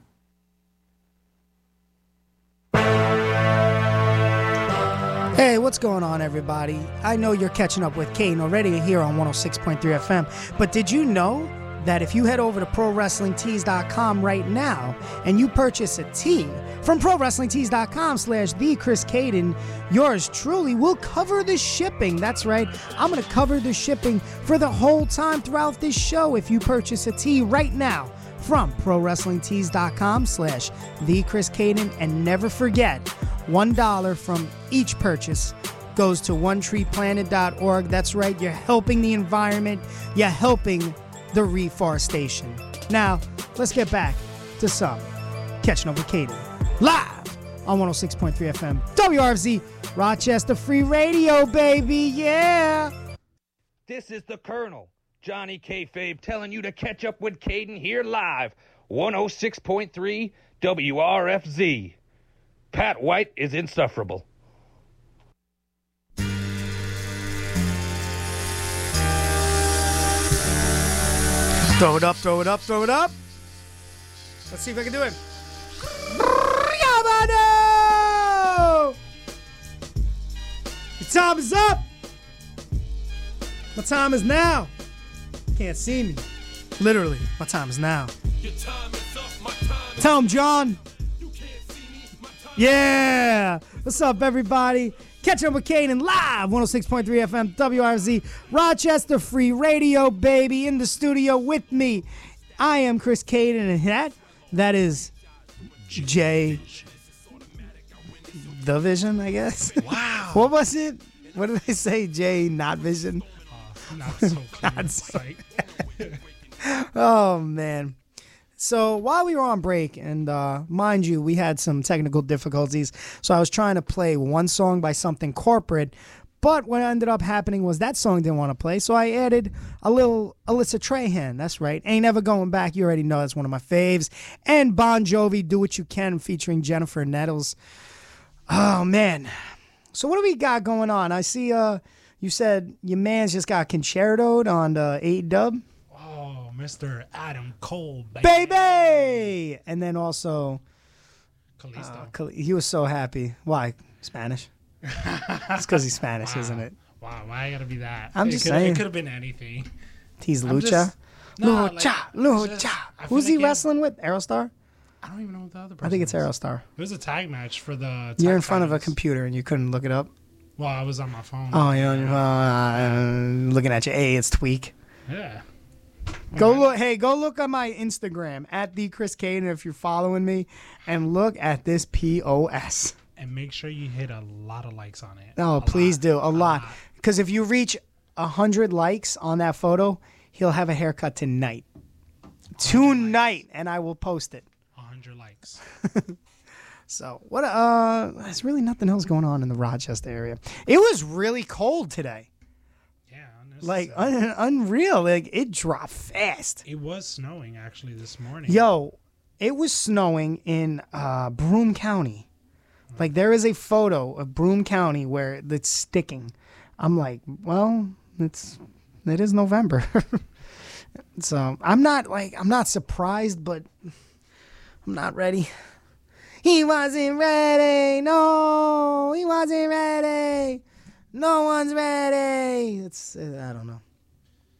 Hey, what's going on, everybody? I know you're catching up with Caden already here on 106.3 FM, but did you know that if you head over to ProWrestlingTees.com right now and you purchase a tee from ProWrestlingTees.com slash the Chris Caden, yours truly will cover the shipping. That's right. I'm going to cover the shipping for the whole time throughout this show if you purchase a tee right now from ProWrestlingTees.com slash the Chris Caden. And never forget, $1 from each purchase goes to OneTreePlanted.org. That's right, you're helping the environment, you're helping the reforestation. Now, let's get back to some Catching Up with Caden. Live on 106.3 FM, WRFZ, Rochester Free Radio, baby, yeah! This is the Colonel, Johnny Kayfabe, telling you to catch up with Caden here live, 106.3 WRFZ. Pat White is insufferable. Throw it up, throw it up, throw it up. Let's see if I can do it. Your time is up. My time is now. You Can't see me. Literally, my time is now. Tell him, John. Yeah. What's up, everybody? Catch up with Caden live, 106.3 FM, WRZ, Rochester Free Radio, baby, in the studio with me. I am Chris Caden, and that, that is Jay The Vision, I guess. Wow. [LAUGHS] what was it? What did they say? Jay Not Vision? Uh, not so [LAUGHS] clean Not so- sight. [LAUGHS] oh man. So while we were on break, and uh, mind you, we had some technical difficulties. So I was trying to play one song by something corporate, but what ended up happening was that song didn't want to play. So I added a little Alyssa Trahan. That's right. Ain't Ever Going Back. You already know that's one of my faves. And Bon Jovi, Do What You Can, featuring Jennifer Nettles. Oh man. So what do we got going on? I see. Uh, you said your man's just got concertoed on uh, eight dub. Mr. Adam Cole, baby. baby. And then also, Kalisto. uh, Kal- he was so happy. Why Spanish? [LAUGHS] it's because he's Spanish, isn't it? Wow, why I gotta be that? I'm It just could- saying. It could have been anything. He's Lucha. just- Nah, Lucha, like, Lucha. just- Who's he like it- written with? Aerostar. I don't even know what the other person I think it's. Aerostar. It was a tag match for the. You're in front of a computer and you couldn't look it up. Well, I was on my phone. Oh, yeah, you're uh, looking at your A. It's tweak. Yeah. Go look. Hey, go look on my Instagram at the Chris Caden if you're following me, and look at this POS. And make sure you hit a lot of likes on it. Oh, please do a lot. Because if you reach a hundred likes on that photo, he'll have a haircut tonight. Tonight, and I will post it. 100 likes. [LAUGHS] So what? Uh, there's really nothing else going on in the Rochester area. It was really cold today. Like un- unreal. Like it dropped fast. It was snowing actually this morning. Yo, it was snowing in uh, Broome County. Like there is a photo of Broome County where it's sticking. I'm like, well, it's it is November. [LAUGHS] so I'm not like I'm not surprised, but I'm not ready. He wasn't ready. No, he wasn't ready. No one's ready. It's I don't know.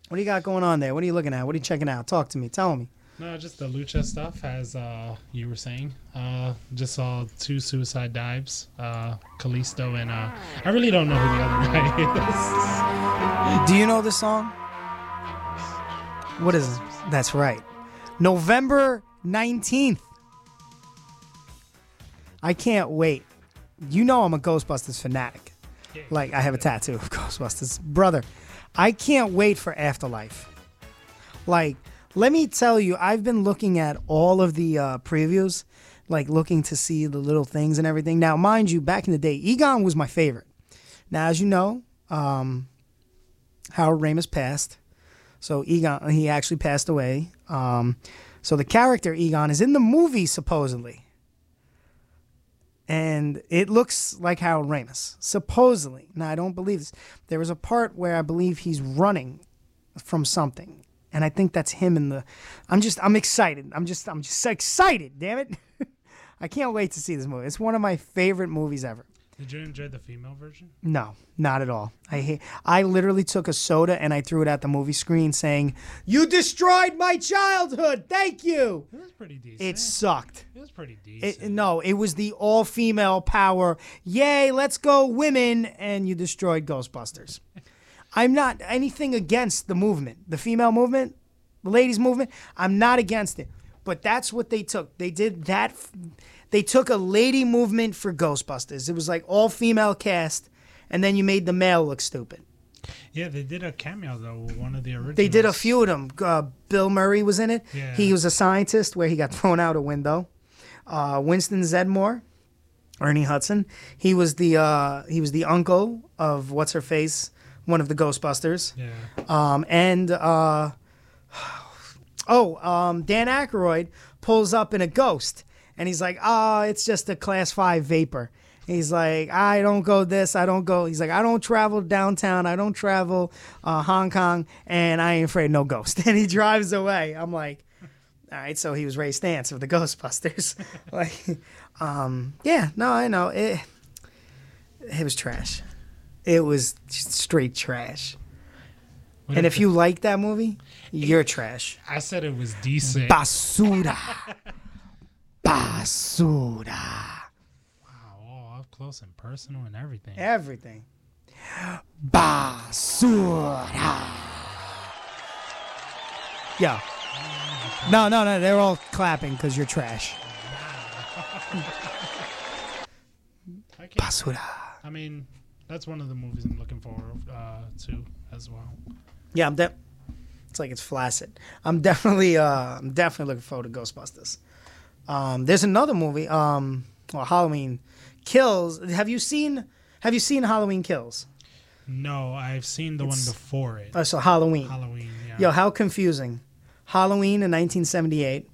What do you got going on there? What are you looking at? What are you checking out? Talk to me. Tell me. No, just the lucha stuff, as uh, you were saying. Uh, just saw two suicide dives, uh, Kalisto and uh, I really don't know who the other [LAUGHS] guy is. Do you know the song? What is it? That's right. November 19th. I can't wait. You know I'm a Ghostbusters fanatic. Like I have a tattoo of [LAUGHS] Ghostbusters. Brother, I can't wait for Afterlife. Like, let me tell you, I've been looking at all of the uh, previews, like looking to see the little things and everything. Now, mind you, back in the day, Egon was my favorite. Now, as you know, um, Howard Ramis passed. So Egon, he actually passed away. Um, so the character Egon is in the movie supposedly. And it looks like Harold Ramis. Supposedly, now I don't believe this. There was a part where I believe he's running from something, and I think that's him in the. I'm just, I'm excited. I'm just, I'm just excited. Damn it! [LAUGHS] I can't wait to see this movie. It's one of my favorite movies ever. Did you enjoy the female version? No, not at all. I hate. I literally took a soda and I threw it at the movie screen, saying, "You destroyed my childhood. Thank you." It was pretty decent. It sucked. It was pretty decent. It, no, it was the all-female power. Yay, let's go, women! And you destroyed Ghostbusters. [LAUGHS] I'm not anything against the movement, the female movement, the ladies' movement. I'm not against it, but that's what they took. They did that. f- They took a lady movement for Ghostbusters. It was like all-female cast, and then you made the male look stupid. Yeah, they did a cameo though. One of the original. They did a few of them. Uh, Bill Murray was in it. Yeah. He was a scientist where he got [LAUGHS] thrown out a window. Uh, Winston Zeddemore, Ernie Hudson. He was the uh, he was the uncle of what's her face, one of the Ghostbusters. Yeah. Um, and uh, [SIGHS] oh, um, Dan Aykroyd pulls up in a ghost, and he's like, oh, it's just a class five vapor." He's like, I don't go this, I don't go. He's like, I don't travel downtown, I don't travel uh, Hong Kong, and I ain't afraid of no ghost. [LAUGHS] And he drives away. I'm like, all right, so he was Ray Stantz of the [LAUGHS] Ghostbusters. [LAUGHS] like, um, yeah, no, I know it. It was trash. It was straight trash. What and if if you like that movie, you're trash. I said it was decent. Basura. Basura. Wow, all up close and personal and everything. Everything. Basura. Yeah. No, no, no. They're all clapping because you're trash. [LAUGHS] Basura. I mean, that's one of the movies I'm looking forward uh, to as well. Yeah, I'm de- It's like it's flaccid. I'm definitely, uh, I'm definitely looking forward to Ghostbusters. Um, there's another movie, um, well, Halloween Kills. Have you seen? Have you seen Halloween Kills? No, I've seen the It's- one before it. Oh, so Halloween. Halloween, yeah. Yo, how confusing. Halloween in 1978.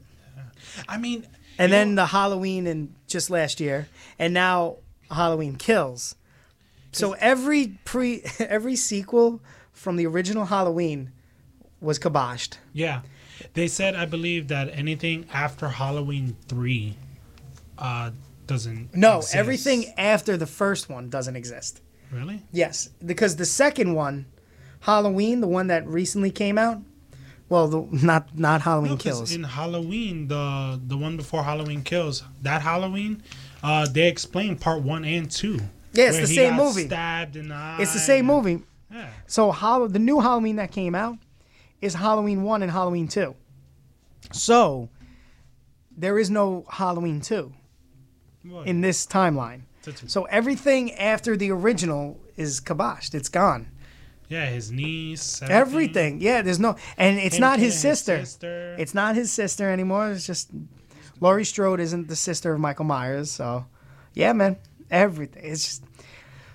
I mean, and then the Halloween in just last year, and now Halloween Kills. So every pre [LAUGHS] every sequel from the original Halloween was kiboshed. Yeah, they said I believe that anything after Halloween three uh, doesn't. No, exist. everything after the first one doesn't exist. Really? Yes, because the second one, Halloween, the one that recently came out, well, the, not not Halloween No, Kills. in Halloween, the the one before Halloween Kills, that Halloween, uh, they explain part one and two. Yeah, it's the same movie. Stabbed in the. It's the same movie. Yeah. So Hall- the new Halloween that came out is Halloween 1 and Halloween 2. So there is no Halloween 2 Well, in this timeline. So everything after the original is kiboshed. It's gone. Yeah, his niece. Everything. Yeah, there's no and it's not his his sister. sister. It's not his sister anymore. It's just Laurie Strode isn't the sister of Michael Myers, so yeah, man. Everything. It's just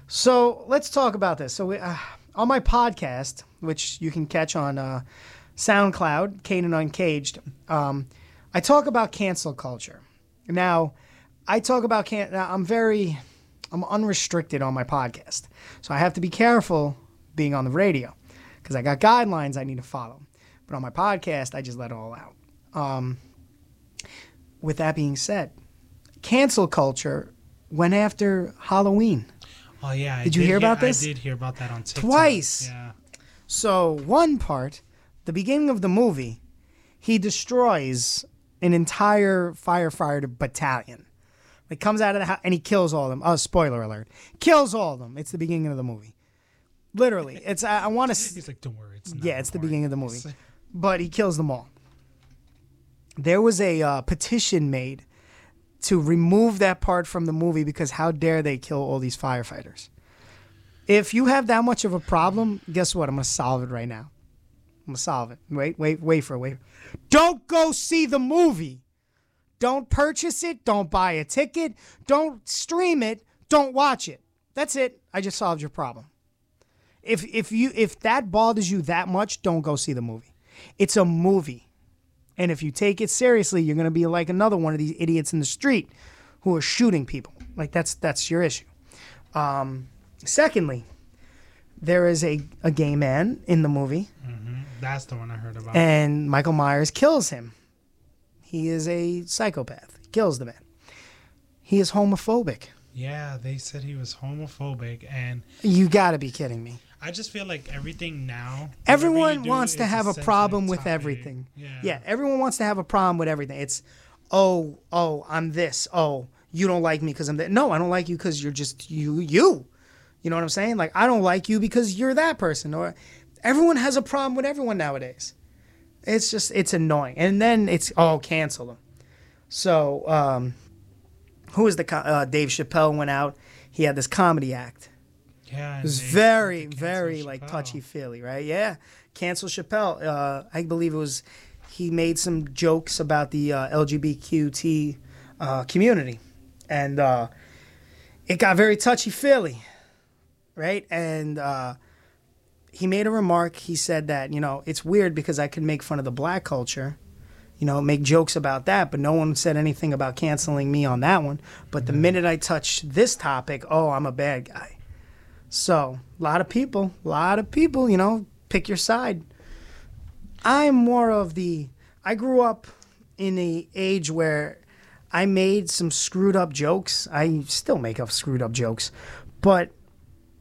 so let's talk about this. So we, uh, on my podcast, which you can catch on uh, SoundCloud, Caden Uncaged, um, I talk about cancel culture. Now, I talk about can. I'm very, I'm unrestricted on my podcast, so I have to be careful being on the radio because I got guidelines I need to follow. But on my podcast, I just let it all out. Um, with that being said, cancel culture went after Halloween. Oh yeah. I Did you hear about this? I did hear about that on TikTok. Twice. Yeah. So one part, the beginning of the movie, he destroys an entire firefighter battalion. Like comes out of the house and he kills all of them. Oh, spoiler alert! Kills all of them. It's the beginning of the movie. Literally, it's I, I want to. He's like, don't worry, it's not yeah, it's the beginning of the movie, but he kills them all. There was a uh, petition made to remove that part from the movie because how dare they kill all these firefighters? If you have that much of a problem, guess what? I'm gonna solve it right now. I'm gonna solve it. Wait, wait, wait for it. Wait. Don't go see the movie. Don't purchase it. Don't buy a ticket. Don't stream it. Don't watch it. That's it. I just solved your problem. If if you if that bothers you that much, don't go see the movie. It's a movie. And if you take it seriously, you're going to be like another one of these idiots in the street who are shooting people. Like that's that's your issue. Um, secondly, there is a, a gay man in the movie, That's the one I heard about. and Michael Myers kills him. He is a psychopath. He kills the man. He is homophobic. yeah, they said he was homophobic, and You got to be kidding me. I just feel like everything now. Everyone do, wants to have a problem with topic. everything. Yeah. Yeah, everyone wants to have a problem with everything. It's, oh, oh, I'm this. Oh, you don't like me because I'm that. No, I don't like you because you're just you, you. You know what I'm saying? Like, I don't like you because you're that person. Or everyone has a problem with everyone nowadays. It's just, it's annoying. And then it's, oh, cancel them. So, um, who is the, co- uh, Dave Chappelle went out. He had this comedy act. Yeah, It was very, very like touchy feely, right? Yeah, cancel Chappelle. Uh, I believe it was he made some jokes about the uh, LGBTQT uh, community, and uh, it got very touchy feely, right? And uh, he made a remark. He said that you know it's weird because I can make fun of the black culture. You know, make jokes about that, but no one said anything about canceling me on that one. But the minute I touch this topic, oh, I'm a bad guy. So, a lot of people, a lot of people, you know, pick your side. I'm more of the. I grew up in the age where I made some screwed up jokes. I still make up screwed up jokes, but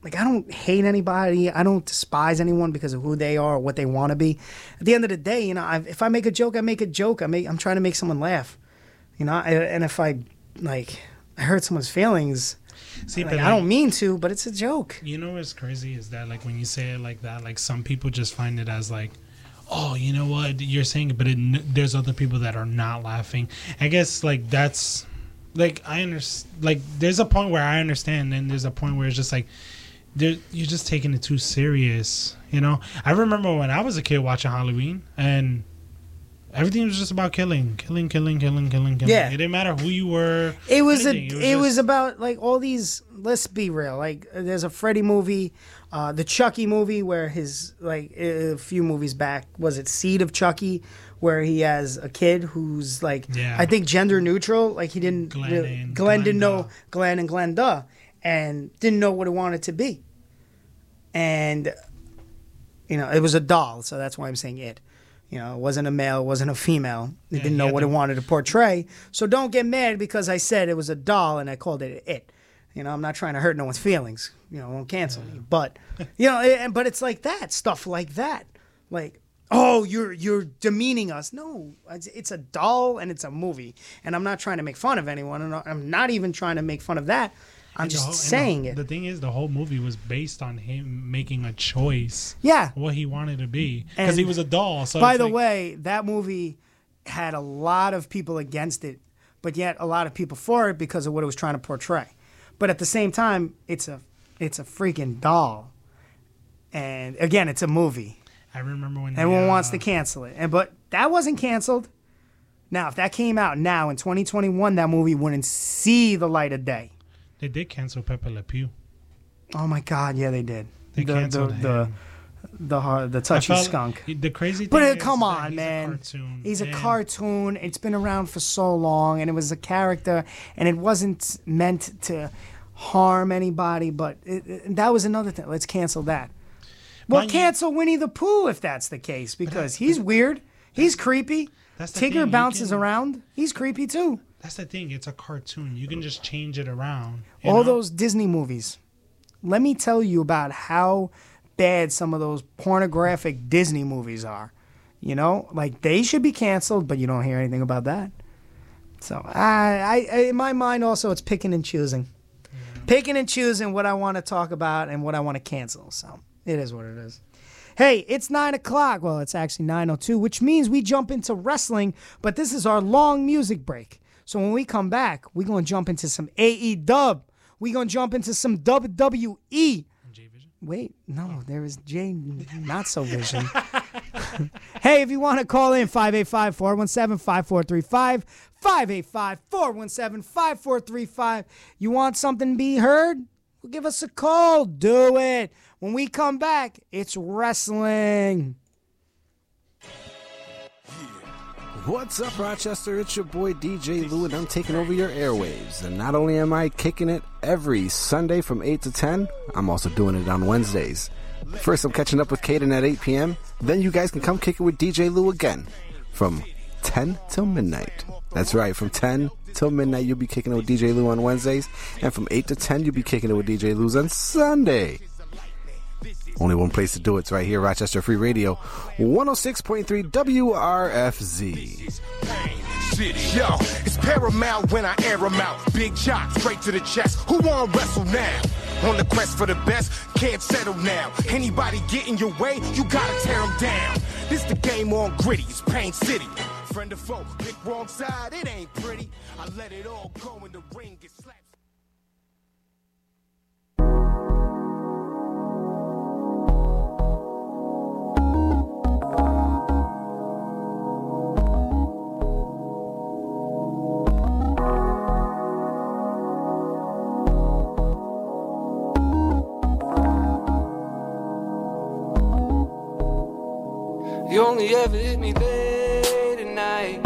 like I don't hate anybody. I don't despise anyone because of who they are or what they want to be. At the end of the day, you know, I, if I make a joke, I make a joke. I make. I'm trying to make someone laugh. You know, and if I like, I hurt someone's feelings. See, like, but I don't mean to, but it's a joke. You know what's crazy is that like when you say it like that, like some people just find it as like, oh, you know what you're saying, but it, there's other people that are not laughing. I guess like that's like I understand. Like there's a point where I understand, and there's a point where it's just like. there- You're just taking it too serious, you know. I remember when I was a kid watching Halloween, and everything was just about killing, killing, killing, killing, killing, killing. Yeah. it didn't matter who you were. It was anything. a. It was, just- about like all these. Let's be real. Like there's a Freddy movie, uh, the Chucky movie, where his like a few movies back was it Seed of Chucky, where he has a kid who's like Yeah. I think gender neutral. Like he didn't. Glen really- and Glen didn't know Glen and Glenda, and didn't know what it wanted to be, and you know it was a doll. So that's why I'm saying it. You know, it wasn't a male, it wasn't a female. It Yeah, didn't know what to- it wanted to portray. So don't get mad because I said it was a doll and I called it it. You know, I'm not trying to hurt no one's feelings. You know, won't cancel me. But [LAUGHS] you know, and but it's like that stuff like that. Like, oh, you're you're demeaning us. No, it's, it's a doll and it's a movie, and I'm not trying to make fun of anyone, and I'm not even trying to make fun of that. I'm And just whole- and the- saying it. The thing is, the whole movie was based on him making a choice. Yeah. what he wanted to be because he was a doll. So by the like- way, that movie had a lot of people against it, but yet a lot of people for it because of what it was trying to portray. But at the same time, it's a it's a freaking doll, and again, it's a movie. I remember when Everyone they, uh, wants to cancel it, and but that wasn't canceled. Now, if that came out now in 2021, that movie wouldn't see the light of day. They did cancel Pepe Le Pew. Oh my God, yeah, they did. They the, canceled the, the the the touchy felt- skunk. The crazy thing But is come on, he's a man. cartoon, He's a cartoon. It's been around for so long, and it was a character, and it wasn't meant to harm anybody. But it, it- that was another thing. Let's cancel that. Well, Mind you- cancel Winnie the Pooh if that's the case, because he's weird. He's creepy. That's the thing, Tigger you bounces can- around. He's creepy too. That's the thing. It's a cartoon. You can just change it around. All know? those Disney movies. Let me tell you about how bad some of those pornographic Disney movies are. You know, like they should be canceled, but you don't hear anything about that. So I, I, in my mind, also it's picking and choosing, picking and choosing what I want to talk about and what I want to cancel. So it is what it is. Hey, it's nine o'clock. Well, it's actually nine o two, which means we jump into wrestling. But this is our long music break. So when we come back, we're gonna jump into some AE Dub. We're gonna jump into some WWE. Wait, no, there is J not so vision. [LAUGHS] hey, if you want to call in, 585 417 5435. 585 417 5435. You want something to be heard? Well, give us a call. Do it. When we come back, it's wrestling. What's up, Rochester? It's your boy DJ Lou, and I'm taking over your airwaves. And not only am I kicking it every Sunday from 8 to 10, I'm also doing it on Wednesdays. First, I'm catching up with Caden at 8 p.m. Then you guys can come kick it with DJ Lou again from 10 till midnight. That's right, from 10 till midnight, you'll be kicking it with DJ Lou on Wednesdays. And from 8 to 10, you'll be kicking it with DJ Lou's on Sunday. Only one place to do it. It's right here, Rochester Free Radio, 106.3 WRFZ. Yo, it's paramount when I air air 'em out. Big jock, straight to the chest. Who wanna wrestle now? On the quest for the best, can't settle now. Anybody get in your way, you gotta tear tear 'em down. This the game on gritty, it's Pain City. Friend or foe, pick wrong side, it ain't pretty. I let it all go in the ring, get You only ever hit me late at night.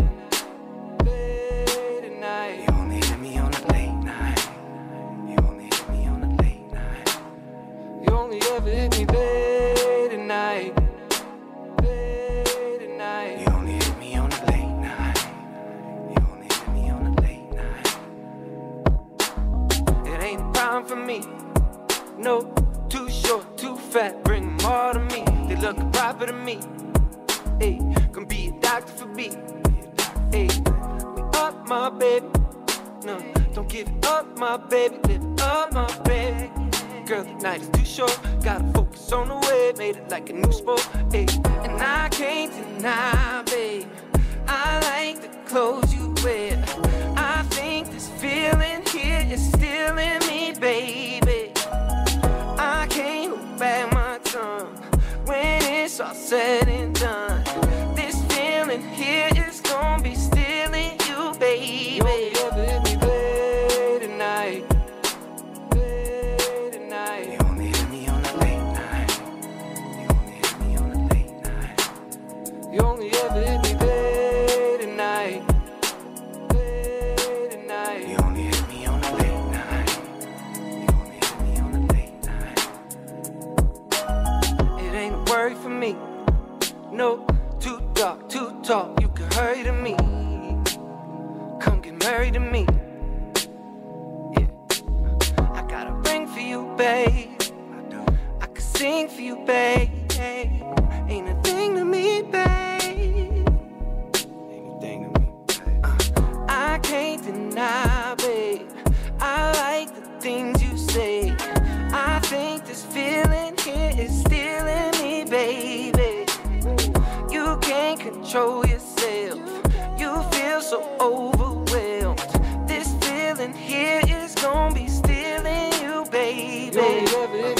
Late at night. You only hit me on a late night. You only hit me on a late night. You only ever hit me late at night. Late at night. You only hit me on a late night. You only hit me on a late night. It ain't for me. No, too short, too fat. Bring all to me. They look proper to me. Hey, can be a doctor for me. Hey, we up, my baby. No, don't give up, my baby. Live up, my baby. Girl, the night is too short. Gotta focus on the way. Made it like a new sport. Hey, and I can't deny, babe. I like the clothes you wear. I think this feeling here is still in me, baby. I can't hold back my tongue when it's all said and done. This feeling here is gonna be still in you, baby. No, too dark, too tall. You can hurry to me. Come get married to me. Yeah. I got a ring for you, babe. I could sing for you, babe. Ain't a thing to me, babe. Anything to me. I can't deny, babe. I like the things you say. I think this feeling here is still in me, baby. Control yourself. You feel so overwhelmed. This feeling here is gonna be still in you, baby.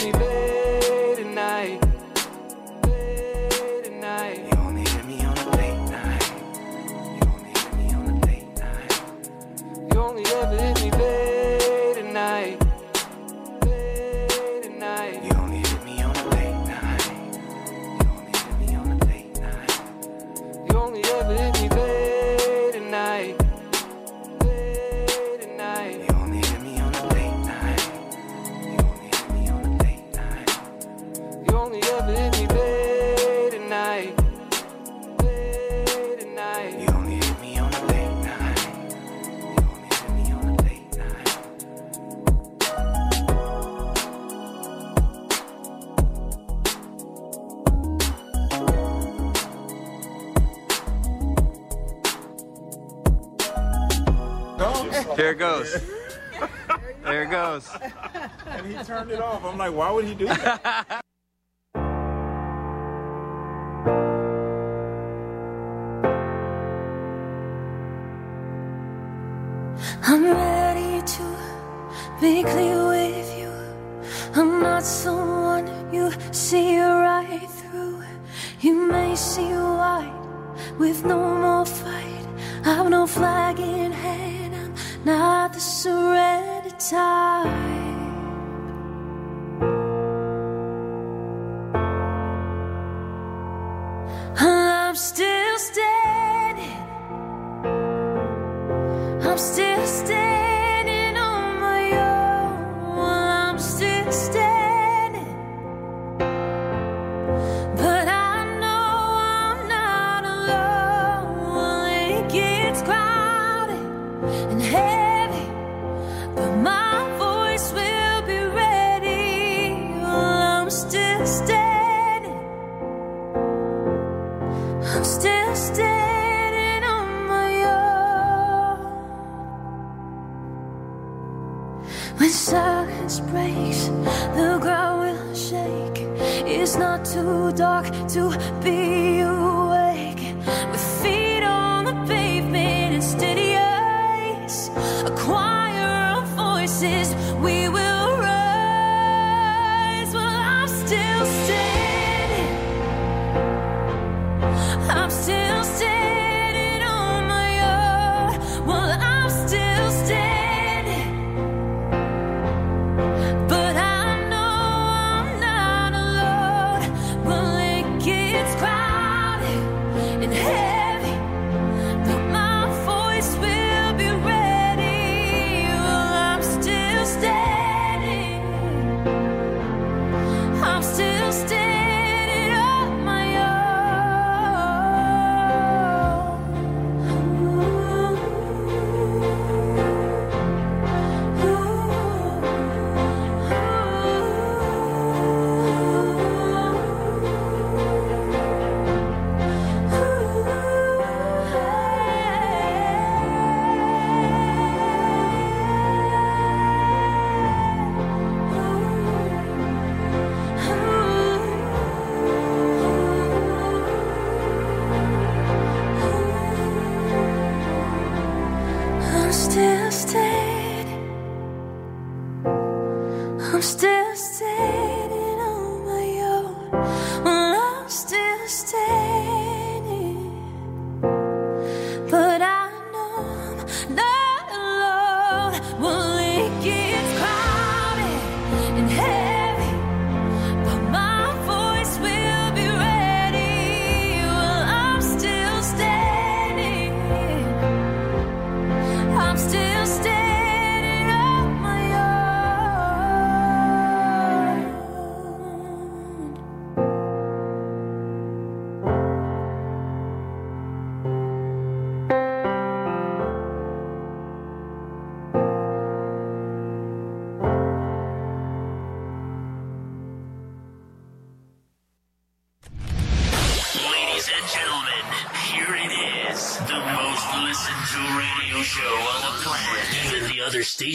Here it goes. [LAUGHS] There it goes. and he turned it off. I'm like, why would he do that? [LAUGHS]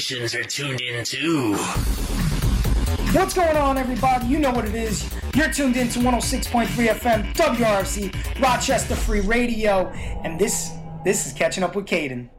stations are tuned in too. What's going on, everybody? You know what it is. You're tuned in to 106.3 FM WRC Rochester Free Radio, and this this is catching up with Caden.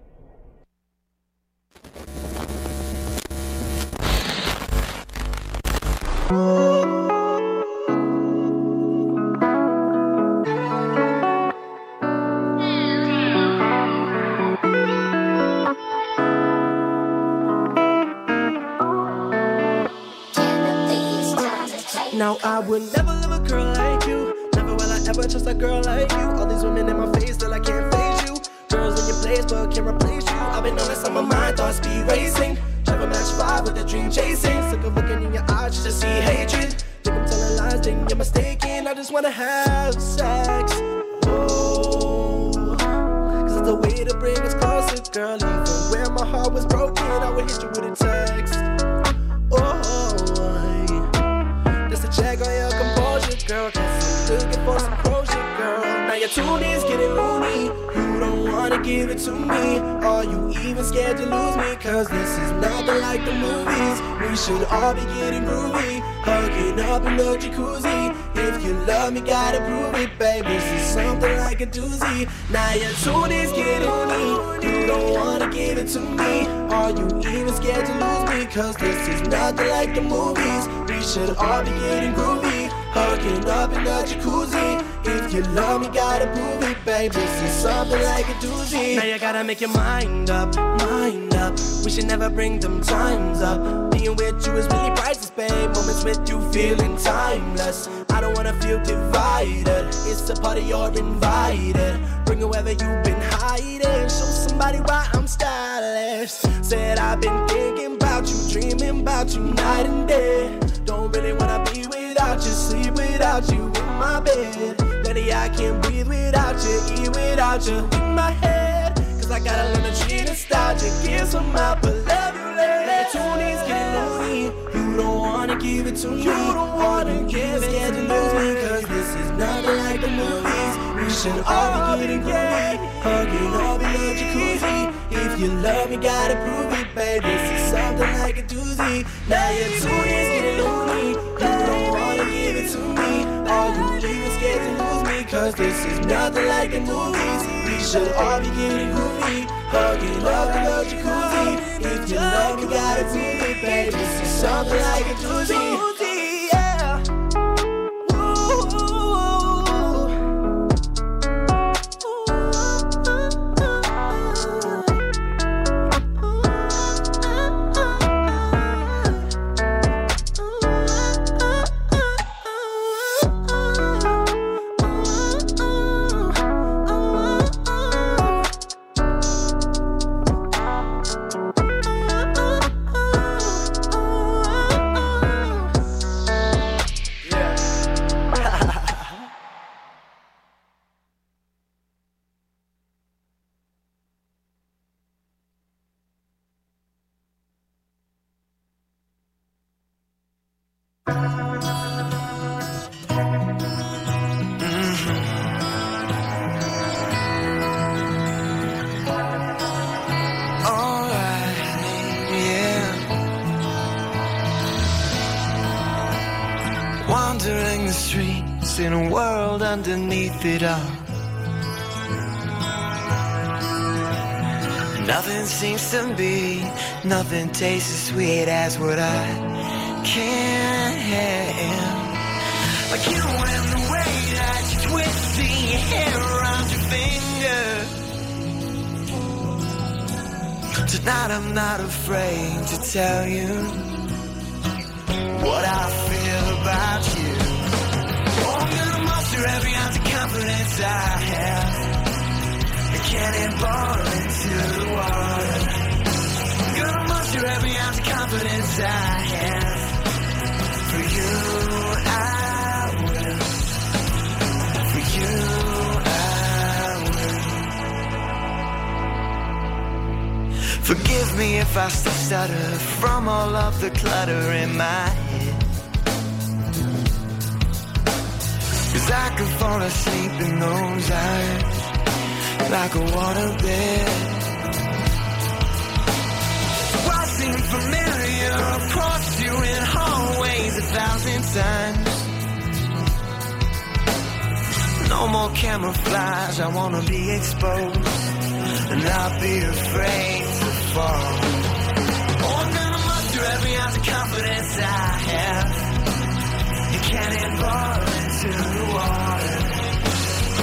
Now your tune is getting loony. You don't wanna give it to me. Are you even scared to lose me? Cause this is nothing like the movies. We should all be getting groovy. Hugging up in the jacuzzi. If you love me, gotta prove it, babe. This is something like a doozy. Now you gotta make your mind up, mind up. We should never bring them times up. Being with you is really priceless, babe. Moments with you feeling timeless. I don't wanna feel divided. It's a party you're invited. Bring whoever you've been hiding. Show somebody why I'm stylish. Said I've been thinking about you, dreaming about you night and day. Don't really wanna be without you, sleep without you in my bed. Daddy, I can't breathe without you, eat without you in my head. Cause I gotta learn to treat nostalgia, give some out, but love you tune is getting loony. You don't wanna give it to me. You don't wanna get scared to lose me. Cause this is nothing like the movies. Should all be getting groovy. Hugging in the jacuzzi. If you love me, gotta prove it, babe. This is something like a doozy. Now your tune is getting loony. You don't wanna give it to me. Are you even scared to lose me? Cause this is nothing like the movies. We should all be getting groovy. Hugging up in the jacuzzi. If you love me, gotta prove it, baby. This is something like a doozy. Underneath. Nothing seems to be, nothing tastes as sweet as what I can't have. Like you and the way that you twist your hair around your finger. Tonight I'm not afraid to tell you what I feel about you. Every ounce of confidence I have. A cannonball into the water. I'm gonna muster every ounce of confidence I have. For you, I will. For you, I will. Forgive me if I stutter from all of the clutter in my I could fall asleep in those eyes like a waterbed. I seem familiar, I've crossed you in hallways a thousand times. No more camouflage, I wanna be exposed and not be afraid to fall. Oh, I'm gonna muster every ounce of confidence I have. You can't cannonball I'm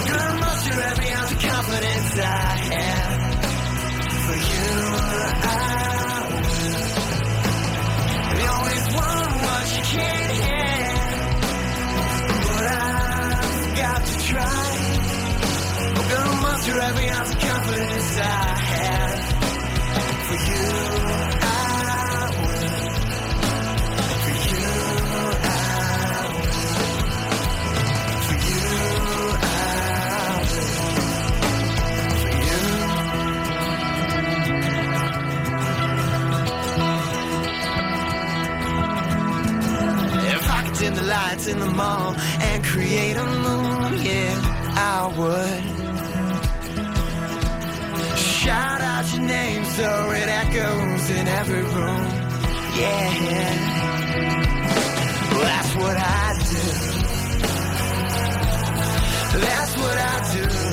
gonna muster every ounce of confidence I have. For you, what you can't have. But I've got to try. I'm gonna muster every ounce of confidence I have. For you, lights in the mall and create a moon, yeah, I would. Shout out your name so it echoes in every room, yeah. Well, that's what I do. That's what I do.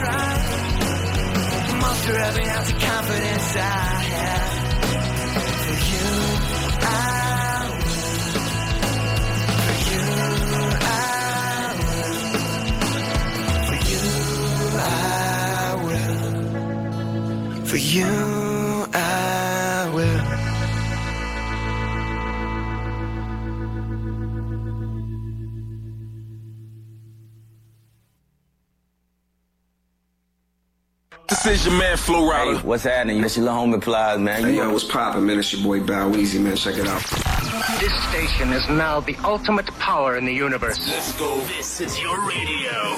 Try. Muster every ounce of confidence I have. For you, I. For you, I. For you, I will. For you, This is your man Flo Rida. Hey, what's happening? This your little homie Plies, man. Hey, yo, what's poppin', man? It's your boy Bow Weezy, man. Check it out. This station is now the ultimate power in the universe. Let's go. This is your radio,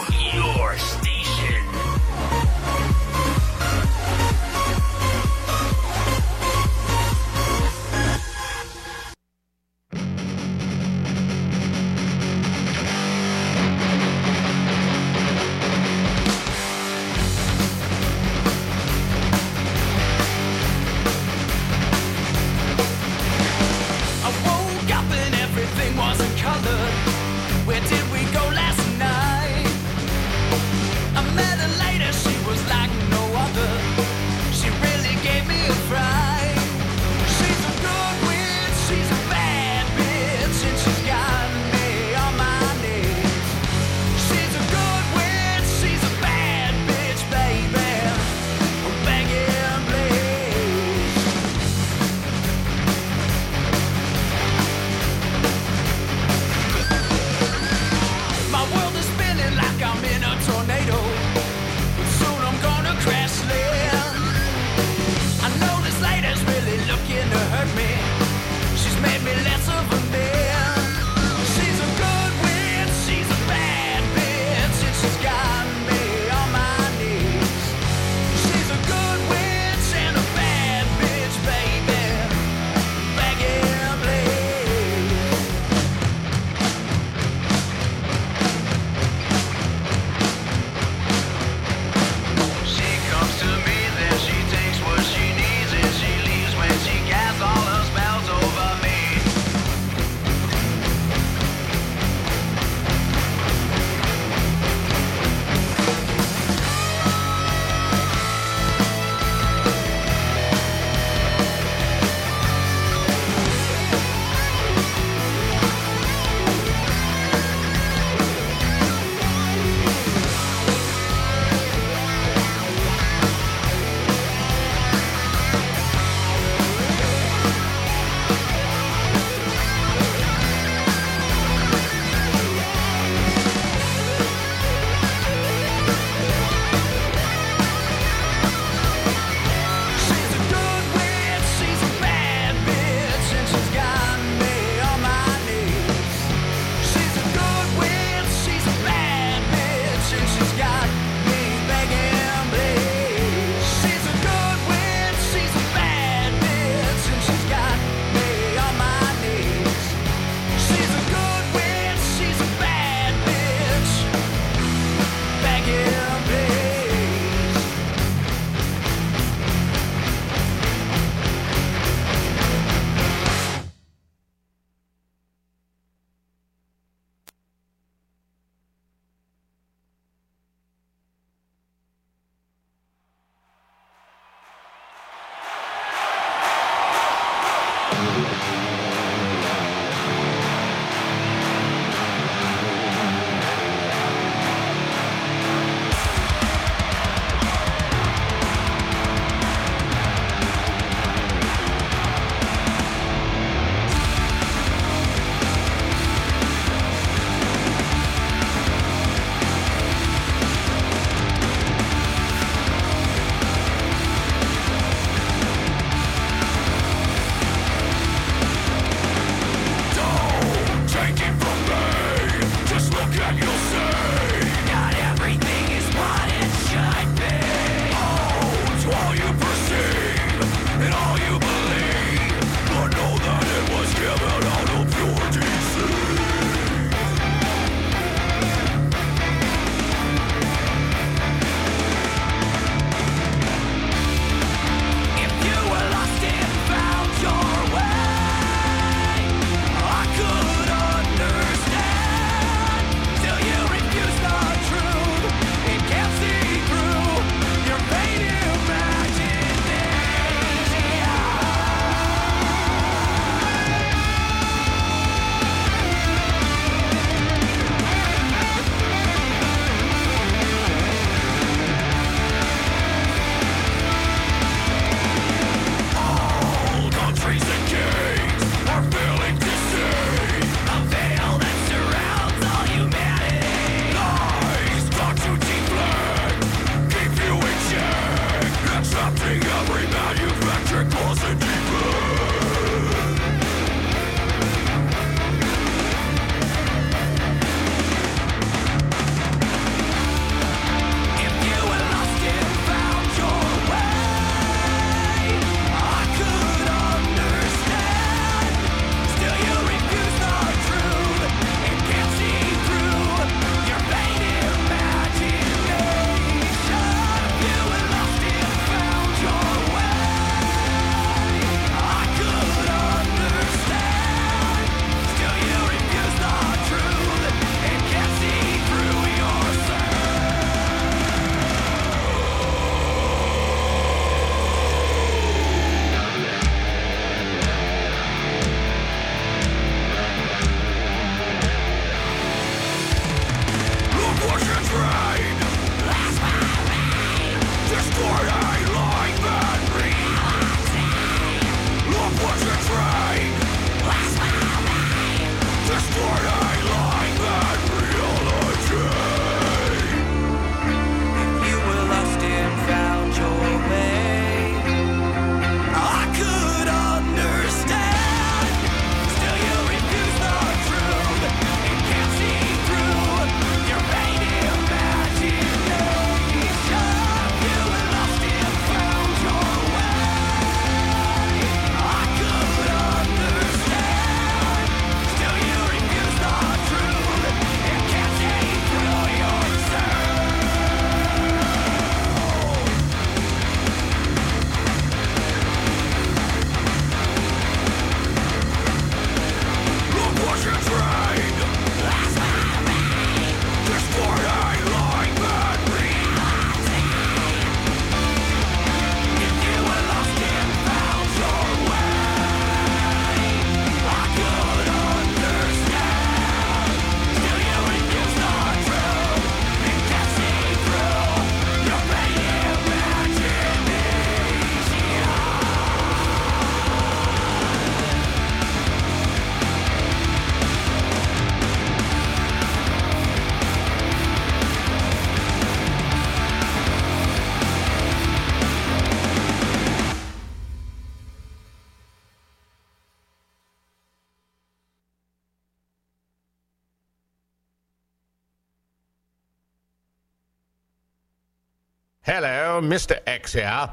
Hello, Mr. X here.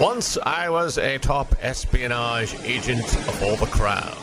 Once I was a top espionage agent for the crown.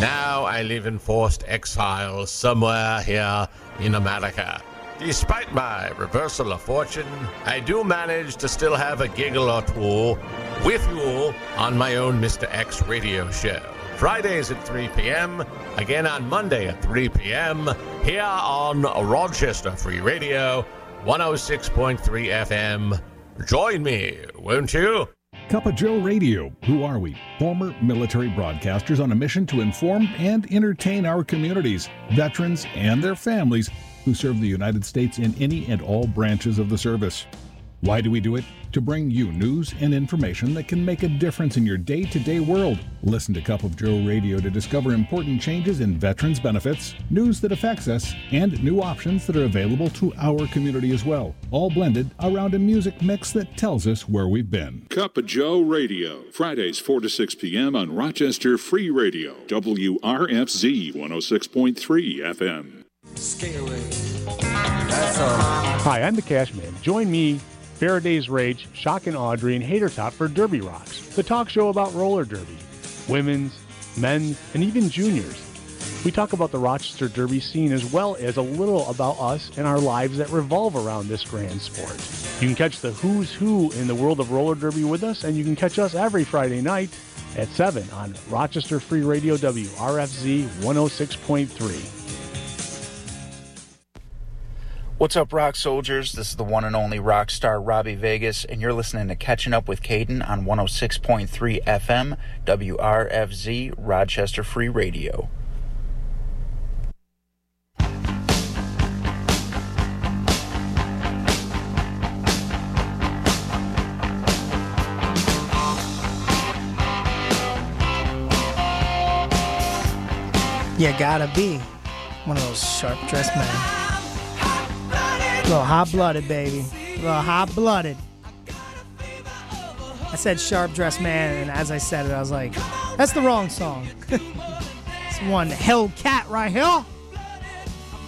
Now I live in forced exile somewhere here in America. Despite my reversal of fortune, I do manage to still have a giggle or two with you on my own Mr. X radio show. Fridays at 3 p.m., again on Monday at 3 p.m., here on Rochester Free Radio, 106.3 FM. Join me, won't you? Cup of Joe Radio. Who are we? Former military broadcasters on a mission to inform and entertain our communities, veterans, and their families who serve the United States in any and all branches of the service. Why do we do it? To bring you news and information that can make a difference in your day to day world. Listen to Cup of Joe Radio to discover important changes in veterans' benefits, news that affects us, and new options that are available to our community as well. All blended around a music mix that tells us where we've been. Cup of Joe Radio, Fridays 4 to 6 p.m. on Rochester Free Radio, WRFZ 106.3 FM. Hi, I'm the Cash Man. Join me, Faraday's Rage, Shock and Audrey, and Hater Top for Derby Rocks, the talk show about roller derby, women's, men's, and even juniors. We talk about the Rochester Derby scene as well as a little about us and our lives that revolve around this grand sport. You can catch the who's who in the world of roller derby with us, and you can catch us every Friday night at 7 on Rochester Free Radio WRFZ 106.3. What's up, rock soldiers? This is the one and only rock star Robbie Vegas, and you're listening to Catching Up with Caden on 106.3 FM, WRFZ, Rochester Free Radio. You gotta be one of those sharp dressed men. Little hot blooded, baby. A little hot blooded. I said sharp dressed man, and as I said it, I was like, that's the wrong song. [LAUGHS] it's one Hellcat right here.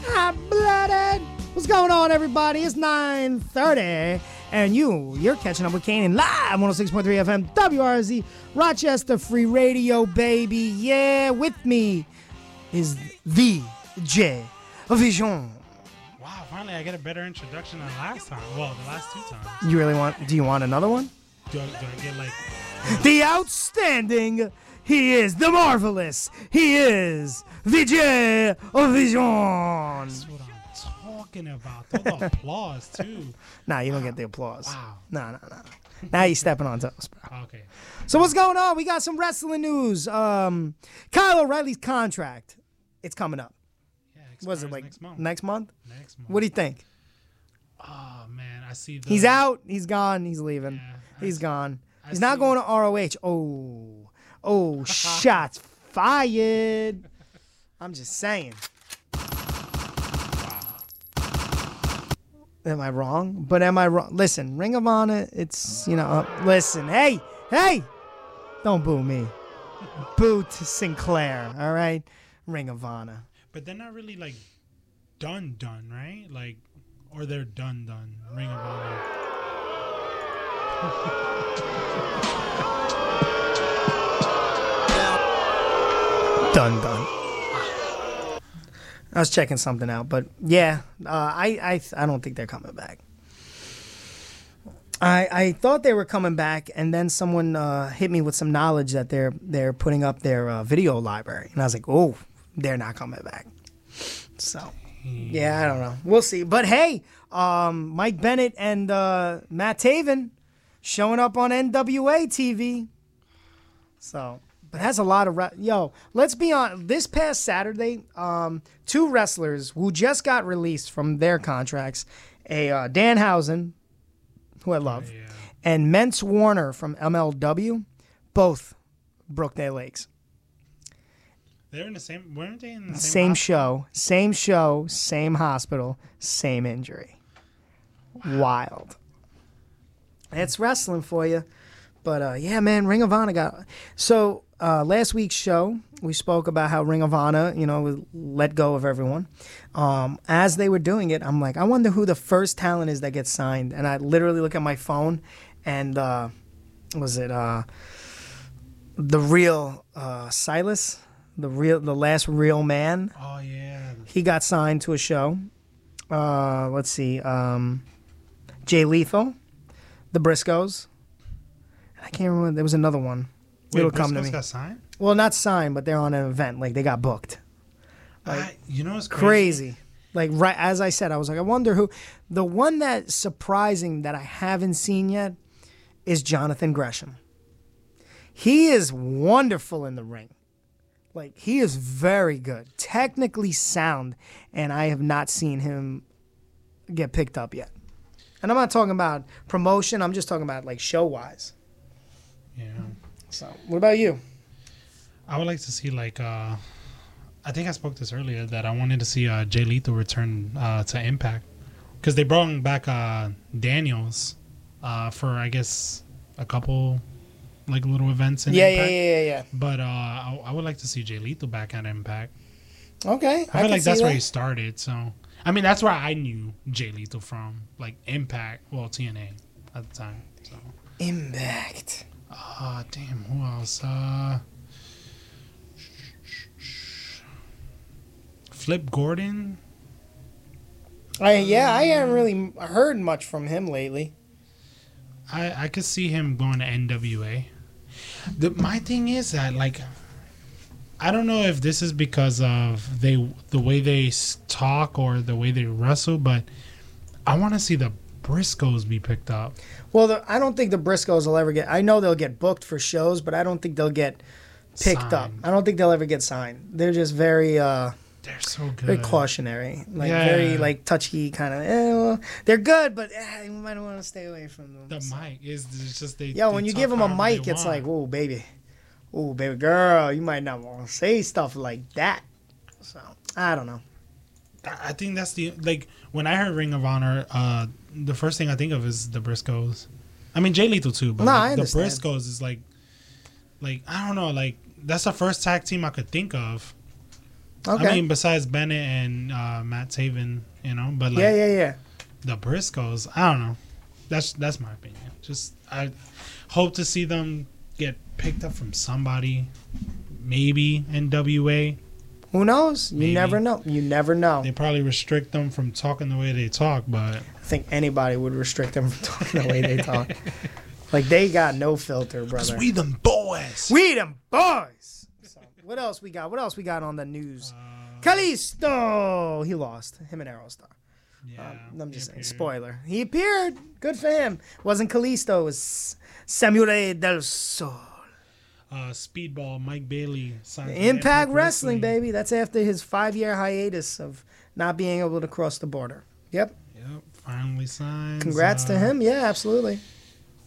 Hot blooded. What's going on, everybody? It's 9:30, and you, you're catching up with Caden live 106.3 FM, WRZ, Rochester Free Radio, baby. Yeah, with me is the J Vision. Finally I get a better introduction than last time. Well, the last two times. You really want? Do you want another one? Do I, do I get like [LAUGHS] The outstanding. He is the marvelous. He is J Vision. That's what I'm talking about? The applause too. [LAUGHS] Nah, you don't get the applause. Wow. No, no, no. Now you're stepping on toes, bro. Okay. So what's going on? We got some wrestling news. Um, Kyle O'Reilly's contract. It's coming up. Yeah, Was it like next month. Next month? Next month. What do you think? Oh man, I see. The, He's out. He's gone. He's leaving. He's gone. He's not going to ROH. Oh, oh, [LAUGHS] shots fired. I'm just saying. Am I wrong? But am I wrong? Listen, Ring of Honor. It's you know. Uh, listen, hey, hey, don't boo me. [LAUGHS] boo to Sinclair. All right, Ring of Honor. But they're not really like done, done, right? Like, or they're done, done. Ring of Honor. [LAUGHS] Done, done. I was checking something out, but yeah, uh, I, I, I don't think they're coming back. I, I thought they were coming back, and then someone uh, hit me with some knowledge that they're they're putting up their uh, video library, and I was like, oh, they're not coming back. So, yeah, I don't know. We'll see. But hey, um, Mike Bennett and uh, Matt Taven showing up on NWA TV. So, but has a lot of re- yo. Let's be on. This past Saturday, um, two wrestlers who just got released from their contracts, a uh, Danhausen, who I love, and Mance Warner from MLW, both broke their legs. They're in the same. Weren't they in the same? Same hospital? show, same show, same hospital, same injury. Wild. It's wrestling for you. But uh, yeah, man, Ring of Honor got. So uh, last week's show, we spoke about how Ring of Honor, you know, let go of everyone. Um, as they were doing it, I'm like, I wonder who the first talent is that gets signed. And I literally look at my phone, and uh, was it uh, the real uh, Silas, the real, the last real man? Oh yeah. He got signed to a show. Uh, let's see, um, Jay Lethal, the Briscoes. I can't remember. There was another one. Wait, It'll come to me. got signed? Well, not signed, but they're on an event. Like they got booked. I, you know what's Crazy. crazy? Like right as I said, I was like, I wonder who. The one that's surprising that I haven't seen yet is Jonathan Gresham. He is wonderful in the ring. Like he is very good, technically sound, and I have not seen him get picked up yet. And I'm not talking about promotion. I'm just talking about like show wise. Yeah. So, what about you? I would like to see like uh I think I spoke this earlier that I wanted to see uh Jay Lethal return uh to Impact because they brought back uh Daniels uh for I guess a couple like little events in Yeah, yeah, Impact. yeah, yeah, yeah. But uh I, I would like to see Jay Lethal back at Impact. Okay, I feel can like that's where he started. So I mean that's where I knew Jay Lethal from, like Impact, well TNA at the time. So Impact. Ah, damn. Who else? Uh, Flip Gordon. I yeah, I haven't really heard much from him lately. I I could see him going to NWA. The my thing is that like, I don't know if this is because of they the way they talk or the way they wrestle, but I want to see the Briscoes be picked up. Well, the, I don't think the Briscoes will ever get. I know they'll get booked for shows, but I don't think they'll get picked up. I don't think they'll ever get signed. They're just very uh They're so good. very cautionary, like Yeah. very like touchy kind of. Eh, well, they're good, but eh, you might want to stay away from them. The mic is it's just they. Yo, they when you give them a mic, it's like, oh baby, oh baby girl, you might not want to say stuff like that. So I don't know. I I think that's the like when I heard Ring of Honor, uh, the first thing I think of is the Briscoes. I mean Jay Lethal too, but No, like, the. Briscoes is like, like I don't know, like that's the first tag team I could think of. Okay. I mean, besides Bennett and uh, Matt Taven, you know, but like yeah, yeah, yeah. the Briscoes, I don't know. That's that's my opinion. Just I hope to see them get picked up from somebody, maybe NWA. Who knows? You never know. You never know. They probably restrict them from talking the way they talk, but I think anybody would restrict them from talking the way they talk. [LAUGHS] like they got no filter, brother. we them boys. We them boys. What else we got? What else we got on the news? Kalisto. He lost. Him and Aerostar. Yeah. I'm just saying. Spoiler. He appeared. Good for him. Wasn't Kalisto. It was Samuray del Sol. uh, Speedball Mike Bailey signed Impact Wrestling, baby. That's after his five year hiatus of not being able to cross the border. Yep. Yep, finally signed. Congrats to him. Yeah, absolutely.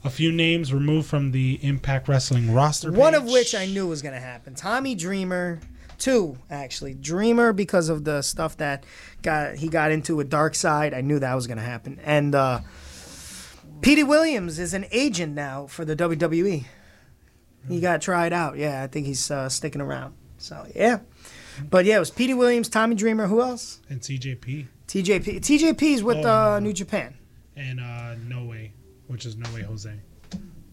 A few names removed from the Impact Wrestling roster. One page. of which I knew was going to happen. Tommy Dreamer, two actually. Dreamer because of the stuff that got he got into with Dark Side. I knew that was going to happen. And uh, Petey Williams is an agent now for the WWE. He got tried out. Yeah, I think he's uh, sticking around. So yeah, but yeah, it was Petey Williams, Tommy Dreamer. Who else? and TJP TJP. TJP is with Oh, uh, New Japan. and uh, No Way, which is No Way Jose.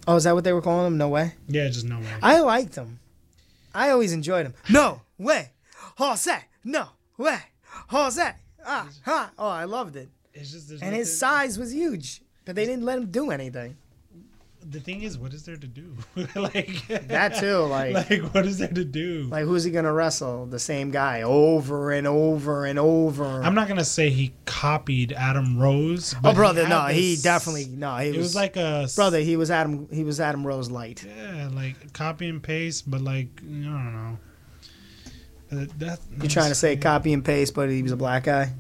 Oh, is that what they were calling him? No way. Yeah, just No Way. I liked him. I always enjoyed him. No way, Jose. No way, Jose. Ah, ha. Oh, I loved it. It's just And his size was huge, but they didn't let him do anything. The thing is, what is there to do? [LAUGHS] like That too, like, [LAUGHS] like what is there to do? like who's he gonna wrestle? The same guy over and over and over. I'm not gonna say he copied Adam Rose. Oh, brother, had no, he definitely no. He It was, was like a brother. He was Adam. He was Adam Rose light. Yeah, like copy and paste, but like I don't know. Uh, that, You're trying to say copy and paste, but he was a black guy.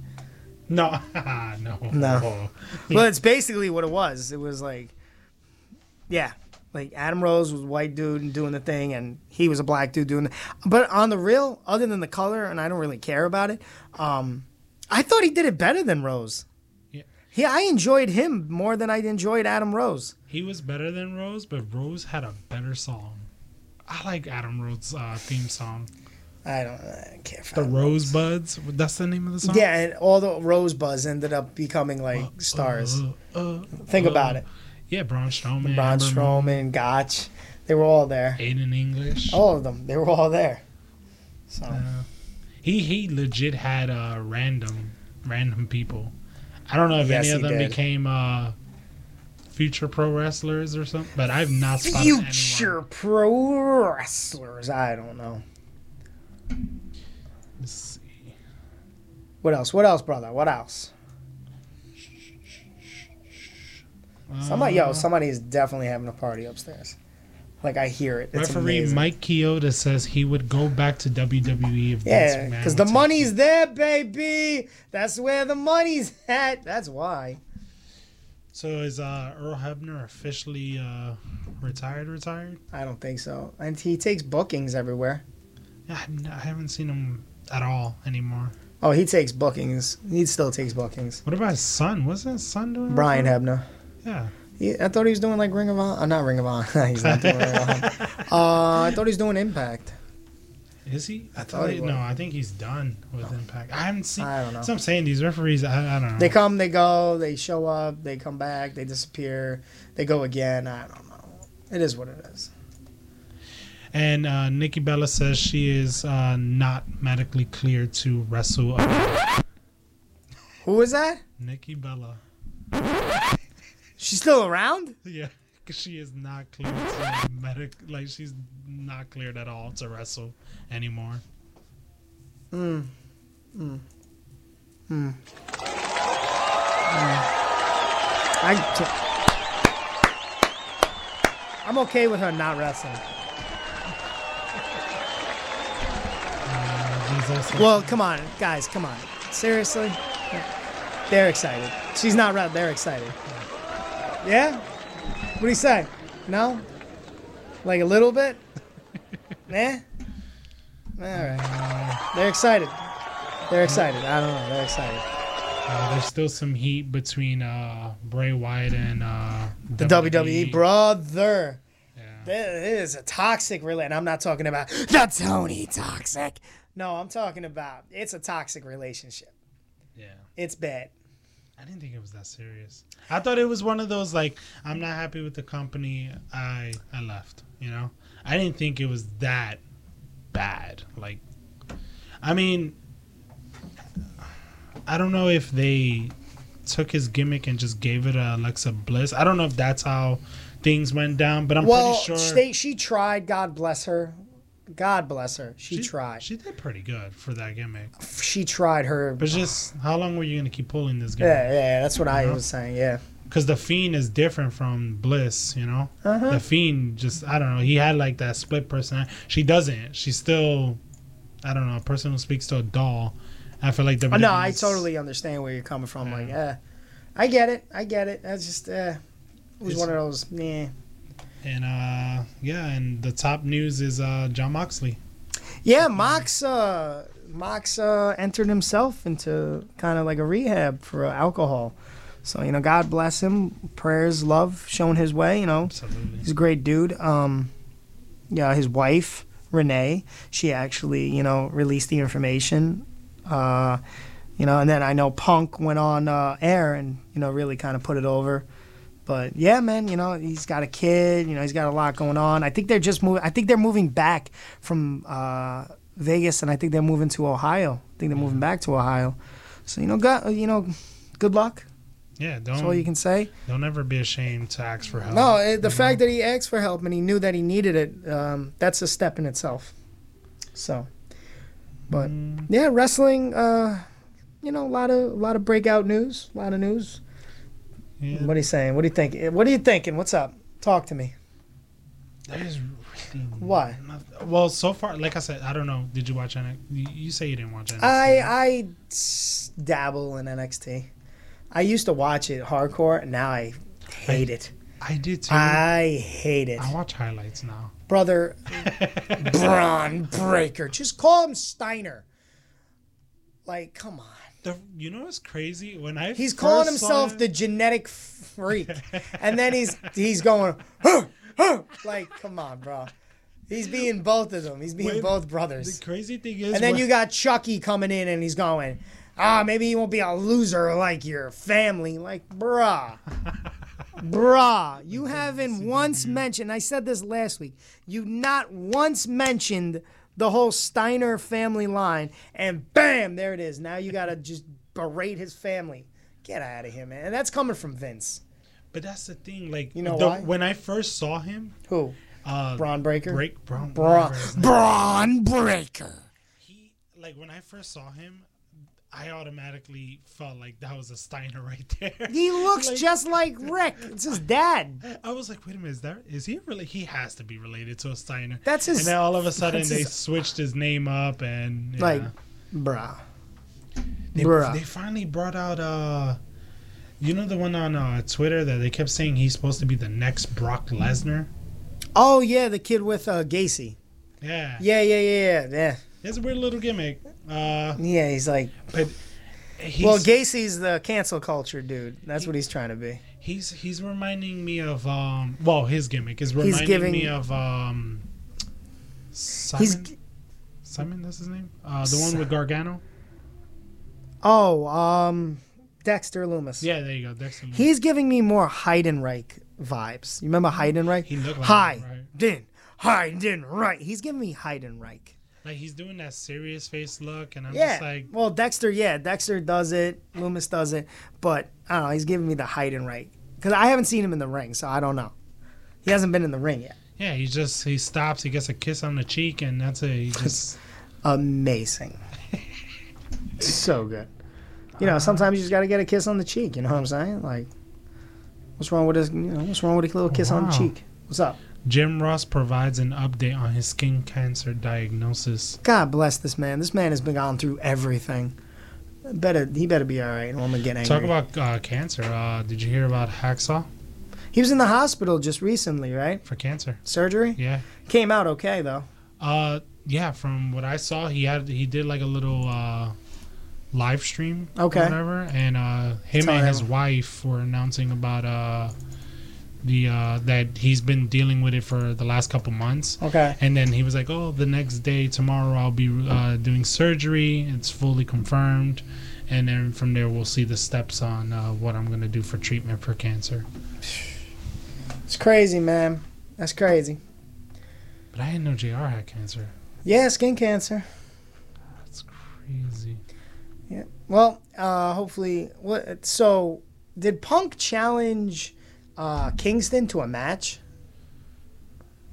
No, [LAUGHS] no, No. well, it's basically what it was. It was like, yeah, like Adam Rose was a white dude and doing the thing, and he was a black dude doing the. But on the real, other than the color, and I don't really care about it. Um, I thought he did it better than Rose. Yeah. I enjoyed him more than I enjoyed Adam Rose. He was better than Rose, but Rose had a better song. I like Adam Rhodes' uh, theme song. I don't. I can't. The find Rosebuds. That's the name of the song. Yeah, and all the Rosebuds ended up becoming like stars. uh, Think uh, about it. Yeah, Braun Strowman. Braun Strowman, Gotch, they were all there. Aiden English. All of them, they were all there. So He he legit had uh, random random people. I don't know if Yes, any of them did. became uh, future pro wrestlers or something, but I've not spotted future pro wrestlers. I don't know. Let's see. What else? What else, brother? What else? Somebody, yo, somebody is definitely having a party upstairs. Like I hear it. It's Referee amazing. Mike Chioda says he would go back to WWE if Vince Yeah, because the take money's there, baby. That's where the money's at. That's why. So is uh, Earl Hebner officially uh, retired? Retired? I don't think so. And he takes bookings everywhere. Yeah, I'm not- I haven't seen him at all anymore. Oh, he takes bookings. He still takes bookings. What about his son? Wasn't his son doing? Brian? Hebner. Yeah. He, I thought he was doing like Ring of Honor. Uh, not Ring of Honor. [LAUGHS] He's not doing Ring of Honor. [LAUGHS] Uh, I thought he was doing Impact. Is he? I thought thought he no. I think he's done with Impact. I haven't seen. I don't know. So I'm saying these referees. I, I don't know. They come, they go, they show up, they come back, they disappear, they go again. I don't know. It is what it is. And uh, Nikki Bella says she is uh, not medically cleared to wrestle. Who is that? Nikki Bella. [LAUGHS] She's still around? Yeah, because she is not cleared to medic. Like she's not cleared at all to wrestle anymore. Hmm. Hmm. Hmm. I. T- I'm okay with her not wrestling. Well, come on, guys, come on. Seriously? They're excited. She's not right. They're excited. Yeah? What do you say? No? Like a little bit? [LAUGHS] eh? All right. They're excited. They're excited. I don't know. They're excited. Uh, there's still some heat between uh, Bray Wyatt and uh, The WWE, brother. Yeah. Is a toxic relation. I'm not talking about the Tony toxic. No, I'm talking about it's a toxic relationship. Yeah. It's bad. I didn't think it was that serious. I thought it was one of those like I'm not happy with the company. I I left. You know. I didn't think it was that bad. Like, I mean, I don't know if they took his gimmick and just gave it a Alexa Bliss. I don't know if that's how things went down, but I'm well, pretty sure they, she tried. God bless her. God bless her. She, tried. she did pretty good for that gimmick. She tried her. But just how long were you gonna keep pulling this gimmick? Yeah, yeah, that's what I know? was saying. Yeah. Because the Fiend is different from Bliss, you know. Uh-huh. The Fiend just I don't know. He had like that split person. She doesn't. She's still I don't know a person who speaks to a doll. I feel like the Oh, no, I totally understand where you're coming from. Like, yeah, I get it. I get it. That's just, uh, it was It's- one of those, yeah. And uh yeah, and the top news is uh Jon Moxley. Yeah, Mox, uh, Mox uh, entered himself into kind of like a rehab for uh, alcohol. So you know, God bless him. Prayers, love shown his way. You know, Absolutely. he's a great dude. Um, yeah, his wife Renee, she actually you know released the information. Uh, you know, and then I know Punk went on uh, air and you know really kind of put it over. But yeah, man, you know he's got a kid. You know he's got a lot going on. I think they're just moving. I think they're moving back from uh, Vegas, and I think they're moving to Ohio. I think they're moving back to Ohio. So you know, God, you know, good luck. Yeah, don't That's all you can say. Don't ever be ashamed to ask for help. No, the fact that he asked for help and he knew that he needed it, um, that's a step in itself. So, but yeah, wrestling. Uh, you know, a lot of a lot of breakout news. A lot of news. What are you saying? What are you thinking? What are you thinking? What's up? Talk to me. There's really Why? nothing- Well, so far, like I said, I don't know. Did you watch NXT? You say you didn't watch NXT. I I dabble in NXT. I used to watch it hardcore, and now I hate it. I did too. I hate it. I watch highlights now. Brother [LAUGHS] Bron Breakker. Just call him Steiner. Like, come on. The, you know what's crazy? When I He's calling himself it- the genetic freak, [LAUGHS] and then he's he's going, huh, huh. like, come on, bro. He's being both of them. He's being Wait, both brothers. The crazy thing is, And then when- you got Chucky coming in and he's going, ah, maybe you won't be a loser like your family. Like, bruh. [LAUGHS] bruh. You haven't once mentioned, I said this last week, you not once mentioned the whole Steiner family line, and bam, there it is. Now you got to just berate his family. Get out of here, man. And that's coming from Vince. But that's the thing, like You know the- why? when I first saw him, Who? uh, Bron Breakker? Break Braun, Braun, whatever his name Bron Breakker. He like when I first saw him, I automatically felt like that was a Steiner [LAUGHS] right there. He looks Like- just like Rick. It's his dad. I was like, wait a minute, is that is he really? He has to be related to a Steiner. That's his- And then all of a sudden they his- switched his name up and yeah. Like, bruh. they, bruh. they finally brought out uh, you know the one on uh, Twitter that they kept saying he's supposed to be the next Brock Lesnar. Oh yeah, the kid with uh, Gacy. Yeah. Yeah, yeah, yeah, yeah, yeah. It's a weird little gimmick. Uh, Yeah, he's like. but he's, well, Gacy's the cancel culture dude. That's what he's trying to be. He's he's reminding me of um. Well, his gimmick is reminding giving- me of um. Simon. Simon, that's his name. Uh, the one with Gargano. Oh, um, Dexter Lumis. Yeah, there you go. Dexter. Lumis. He's giving me more Heidenreich vibes. You remember Heidenreich? He looked like Heiden, Heidenreich. He's giving me Heidenreich. Like he's doing that serious face look, and I'm yeah. just like, well, Dexter, yeah, Dexter does it. Lumis does it, but I don't know. He's giving me the Heidenreich because I haven't seen him in the ring, so I don't know. He hasn't been in the ring yet. yeah, he just he stops, he gets a kiss on the cheek, and that's it. He just [LAUGHS] Amazing. so good. You know, sometimes you just got to get a kiss on the cheek. You know what I'm saying? Like, what's wrong with this? You know, what's wrong with a little kiss on the cheek? What's up? Jim Ross provides an update on his skin cancer diagnosis. God bless this man. This man has been gone through everything. Better he better be all right, I'm get angry. Talk about uh, cancer. Uh, did you hear about Hacksaw he was in the hospital just recently, right? for cancer? Surgery. Yeah. Came out okay though. Uh, yeah. From what I saw, he had he did like a little uh, live stream, or Okay. whatever, and uh, him Tell and his wife were announcing about uh, the uh, that he's been dealing with it for the last couple months. Okay. And then he was like, "Oh, the next day, tomorrow, I'll be uh, doing surgery. It's fully confirmed." And then from there, we'll see the steps on uh, what I'm gonna do for treatment for cancer. [SIGHS] It's crazy, man. That's crazy. But I didn't know Jr. had cancer. Yeah, skin cancer. That's crazy. Yeah. Well, uh, hopefully. What? So, did Punk challenge uh, Kingston to a match?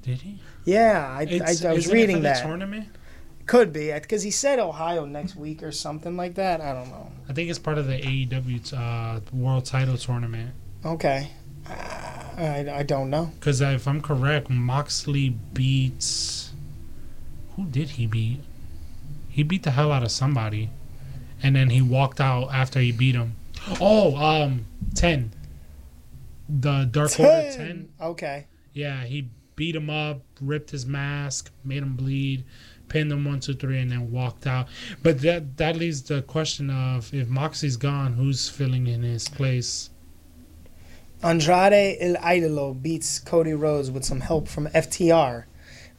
Did he? Yeah, I, I, I was reading that. tournament. Could be because he said Ohio next week or something like that. I don't know. I think it's part of the AEW uh, World Title Tournament. Okay. Uh, I, I don't know. Because if I'm correct, Moxley beats. Who did he beat? He beat the hell out of somebody, and then he walked out after he beat him. Oh, um, ten. The Dark Order ten. Okay. Yeah, he beat him up, ripped his mask, made him bleed, pinned him one, two, three, and then walked out. But that that leaves the question of if Moxie's gone, who's filling in his place? Andrade El Idolo beats Cody Rhodes with some help from FTR.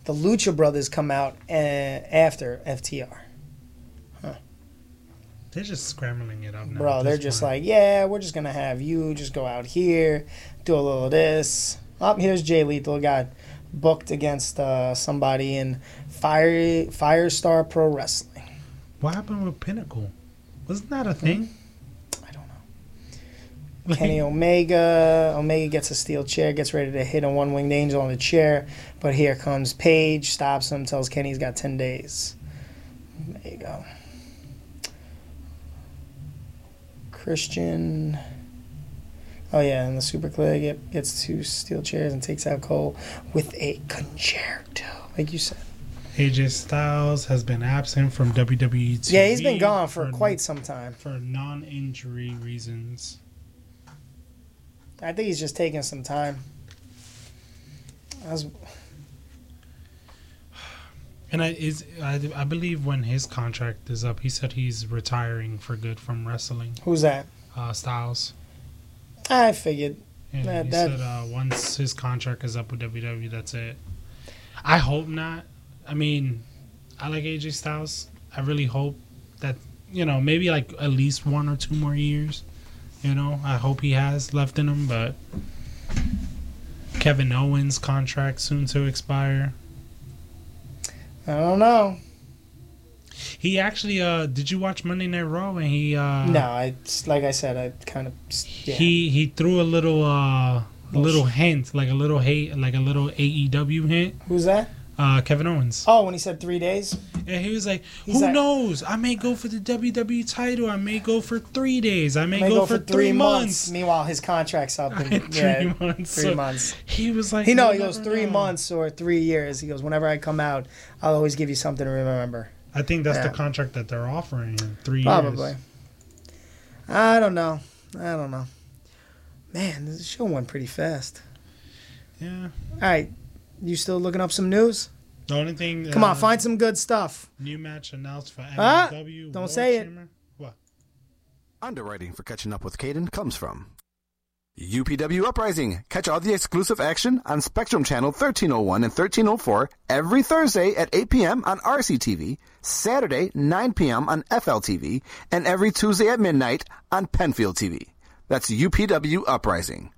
The Lucha Brothers come out uh, after FTR. They're just scrambling it up now. Bro, they're just point. like, yeah, we're just gonna have you just go out here, do a little of this. Oh, here's Jay Lethal got booked against uh, somebody in Fire Firestar Pro Wrestling. What happened with Pinnacle? Wasn't that a thing? Mm-hmm. I don't know. Like, [LAUGHS] Kenny Omega. Omega gets a steel chair, gets ready to hit a one winged angel on the chair, but here comes Page, stops him, tells Kenny he's got 10 days. There you go. Christian. Oh, yeah, and the Super Kliq get- gets two steel chairs and takes out Cole with a Con-Chair-To, like you said. AJ Styles has been absent from WWE. TV Yeah, he's been gone for quite some time. for non-injury reasons. I think he's just taking some time. I was, And I is I, I believe when his contract is up, he said he's retiring for good from wrestling. who's that? Uh, Styles. I figured. Yeah, that, he that, said uh, once his contract is up with WWE, that's it. I hope not. I mean, I like AJ Styles. I really hope that you know maybe like at least one or two more years. You know, I hope he has left in him, but Kevin Owens contract soon to expire. I don't know. He actually uh did you watch Monday Night Raw and he uh no, I like I said, I kind of yeah. he he threw a little uh a little hint, like a little hate like a little AEW hint. Who's that? Uh Kevin Owens. Oh, when he said three days. And he was like, He's "Who like- knows? I may go for the WWE title. I may go for three days. I may, May go, for, three months." Meanwhile, his contract's up [LAUGHS] in Three yeah, months. Three So months. He was like, he know he goes three know." months or three years. He goes, whenever I come out, I'll always give you something to remember. I think that's Yeah. the contract that they're offering him. Three Probably. years. I don't know. I don't know. Man, this show went pretty fast. Yeah. All right, you still looking up some news? The only thing. Come uh, on, find some good stuff. New match announced for Ah, don't War say it. Chamber. What? Underwriting for Catching Up with Caden comes from UPW Uprising. Catch all the exclusive action on Spectrum Channel 1301 and 1304 every Thursday at 8 p.m. on RCTV, Saturday 9 p.m. on FLTV, and every Tuesday at midnight on Penfield TV. That's UPW Uprising.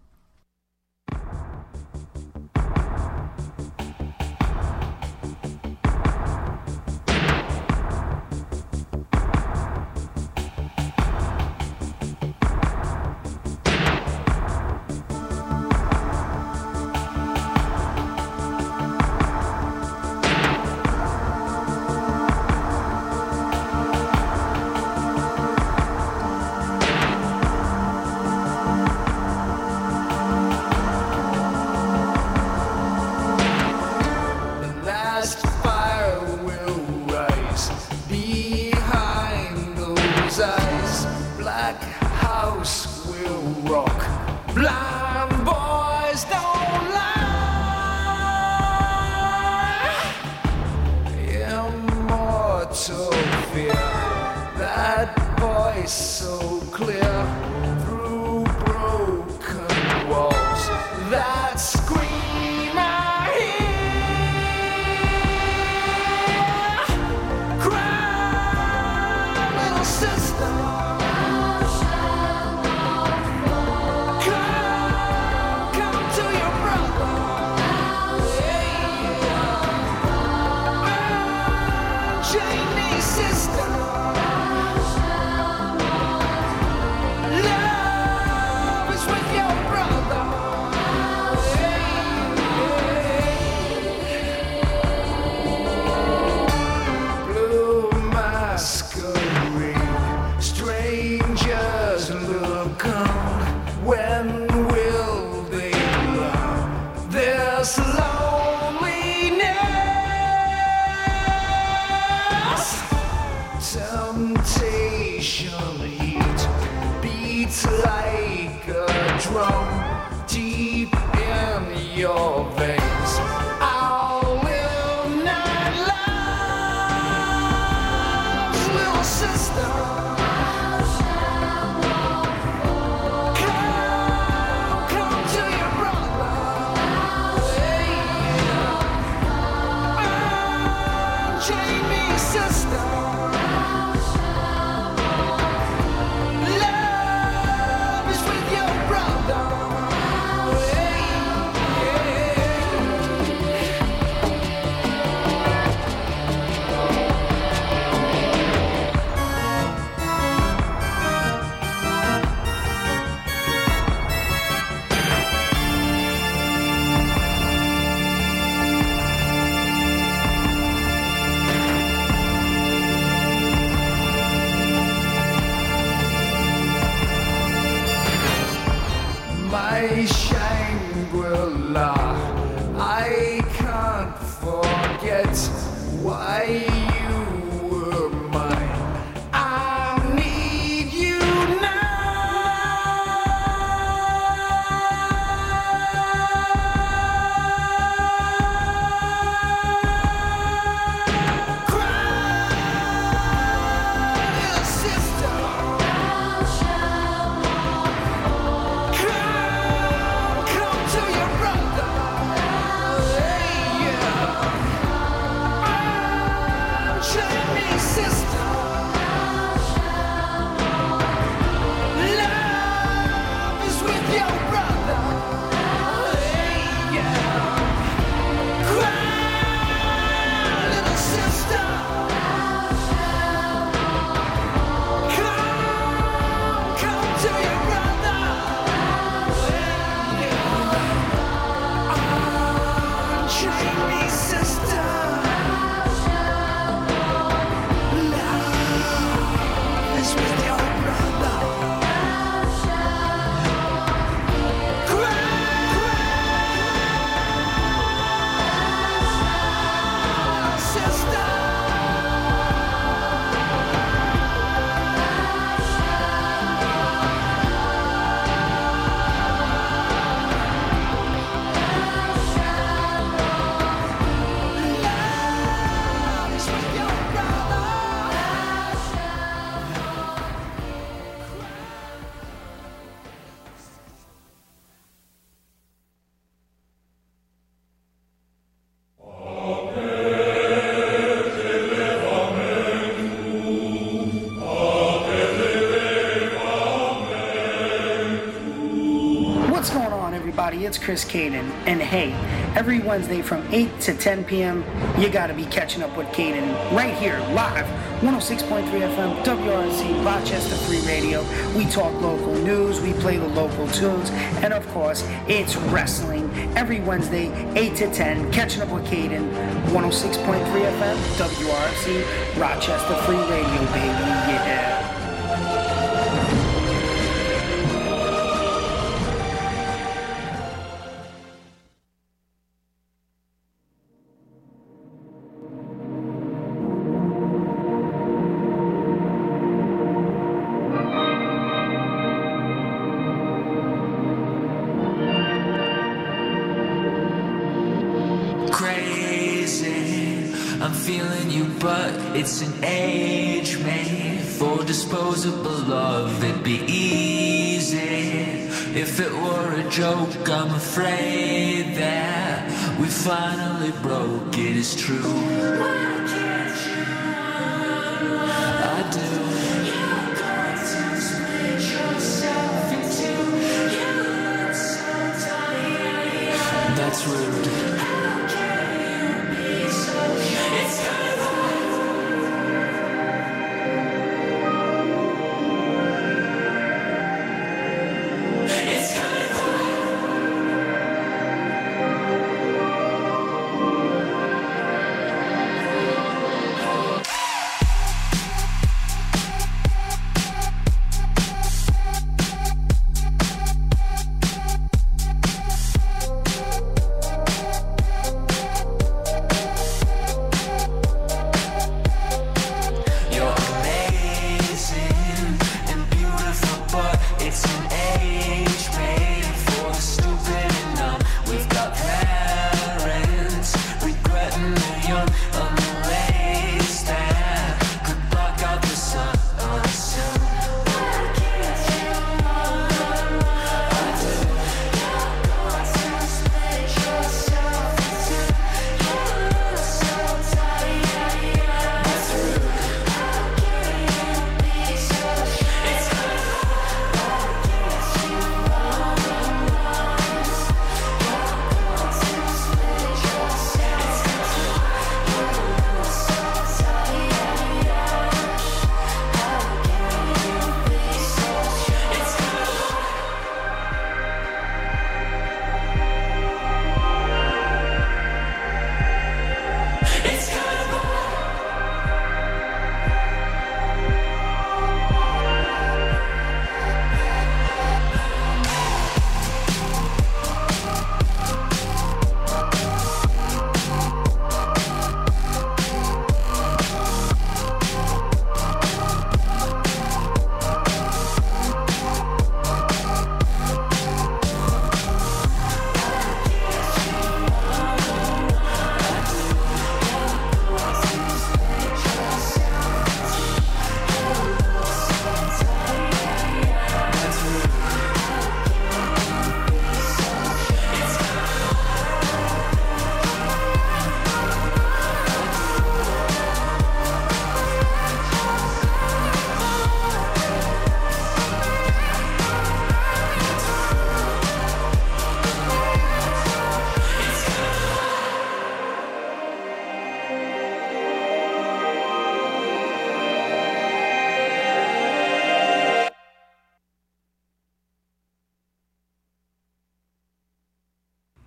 Chris Caden. And hey, every Wednesday from 8 to 10 p.m., you gotta be catching up with Caden right here, live, 106.3 FM, WRC, Rochester Free Radio. We talk local news, we play the local tunes, and of course, it's wrestling every Wednesday, 8 to 10, catching up with Caden, 106.3 FM, WRC, Rochester Free Radio, baby. Yeah.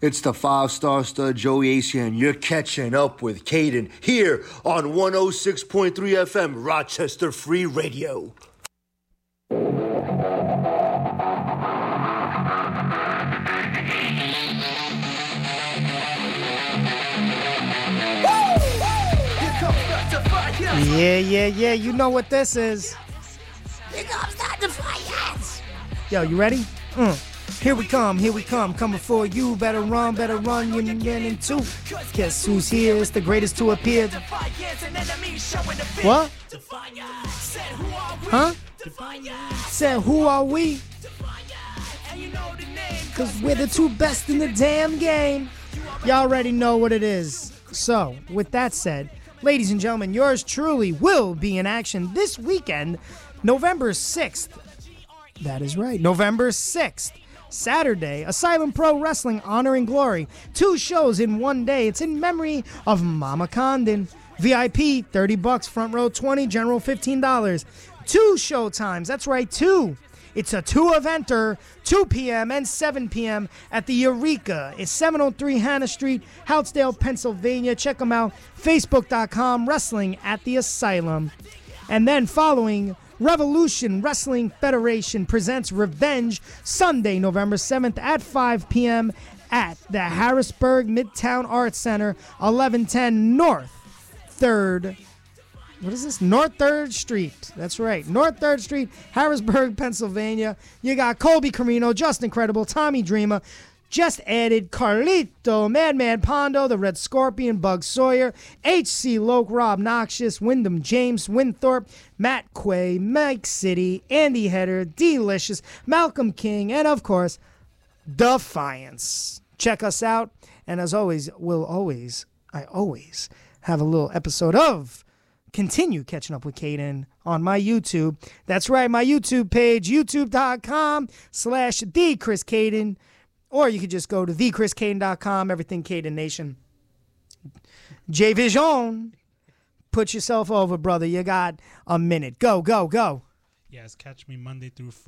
It's the five star stud Joey Ace and you're catching up with Caden here on 106.3 FM Rochester Free Radio. Yeah, yeah, yeah. You know what this is. Here comes that defiance. Yo, you ready? Mm. Here we come, here we come, coming for you. Better run, better run, you're getting two. Guess who's here? It's the greatest to appear. What? Huh? Said, who are we? Cause we're the two best in the damn game. Y'all already know what it is. So, with that said, ladies and gentlemen, yours truly will be in action this weekend, November 6th. That is right, November 6th Saturday, Asylum Pro Wrestling Honor and Glory. Two shows in one day. It's in memory of Mama Condon. VIP, 30 bucks, front row 20, general $15. Two show times. That's right, two. It's a two eventer, 2 p.m. and 7 p.m. at the Eureka. It's 703 Hannah Street, Houtzdale, Pennsylvania. Check them out. Facebook.com, Wrestling at the Asylum. And then following, Revolution Wrestling Federation presents Revenge Sunday, November 7th at 5 p.m. at the Harrisburg Midtown Arts Center, 1110 North 3rd what is this? North 3rd Street. That's right. North 3rd Street, Harrisburg, Pennsylvania. You got Colby Corino, Just Incredible, Tommy Dreamer. Just added Carlito, Madman Pondo, the Red Scorpion, Bug Sawyer, H.C. Loke, Rob Noxious, Wyndham James, Winthorpe, Matt Quay, Mike City, Andy Header, Delicious, Malcolm King, and of course, Defiance. Check us out. And as always, we'll always, I always have a little episode of continue catching up with Caden on my YouTube. That's right, my YouTube page, youtube.com slash the Chris Caden. Or you could just go to thechriscaden.com, everything Caden Nation. J Vision, put yourself over, brother. You got a minute. Go, go, go. Yes, catch me Monday through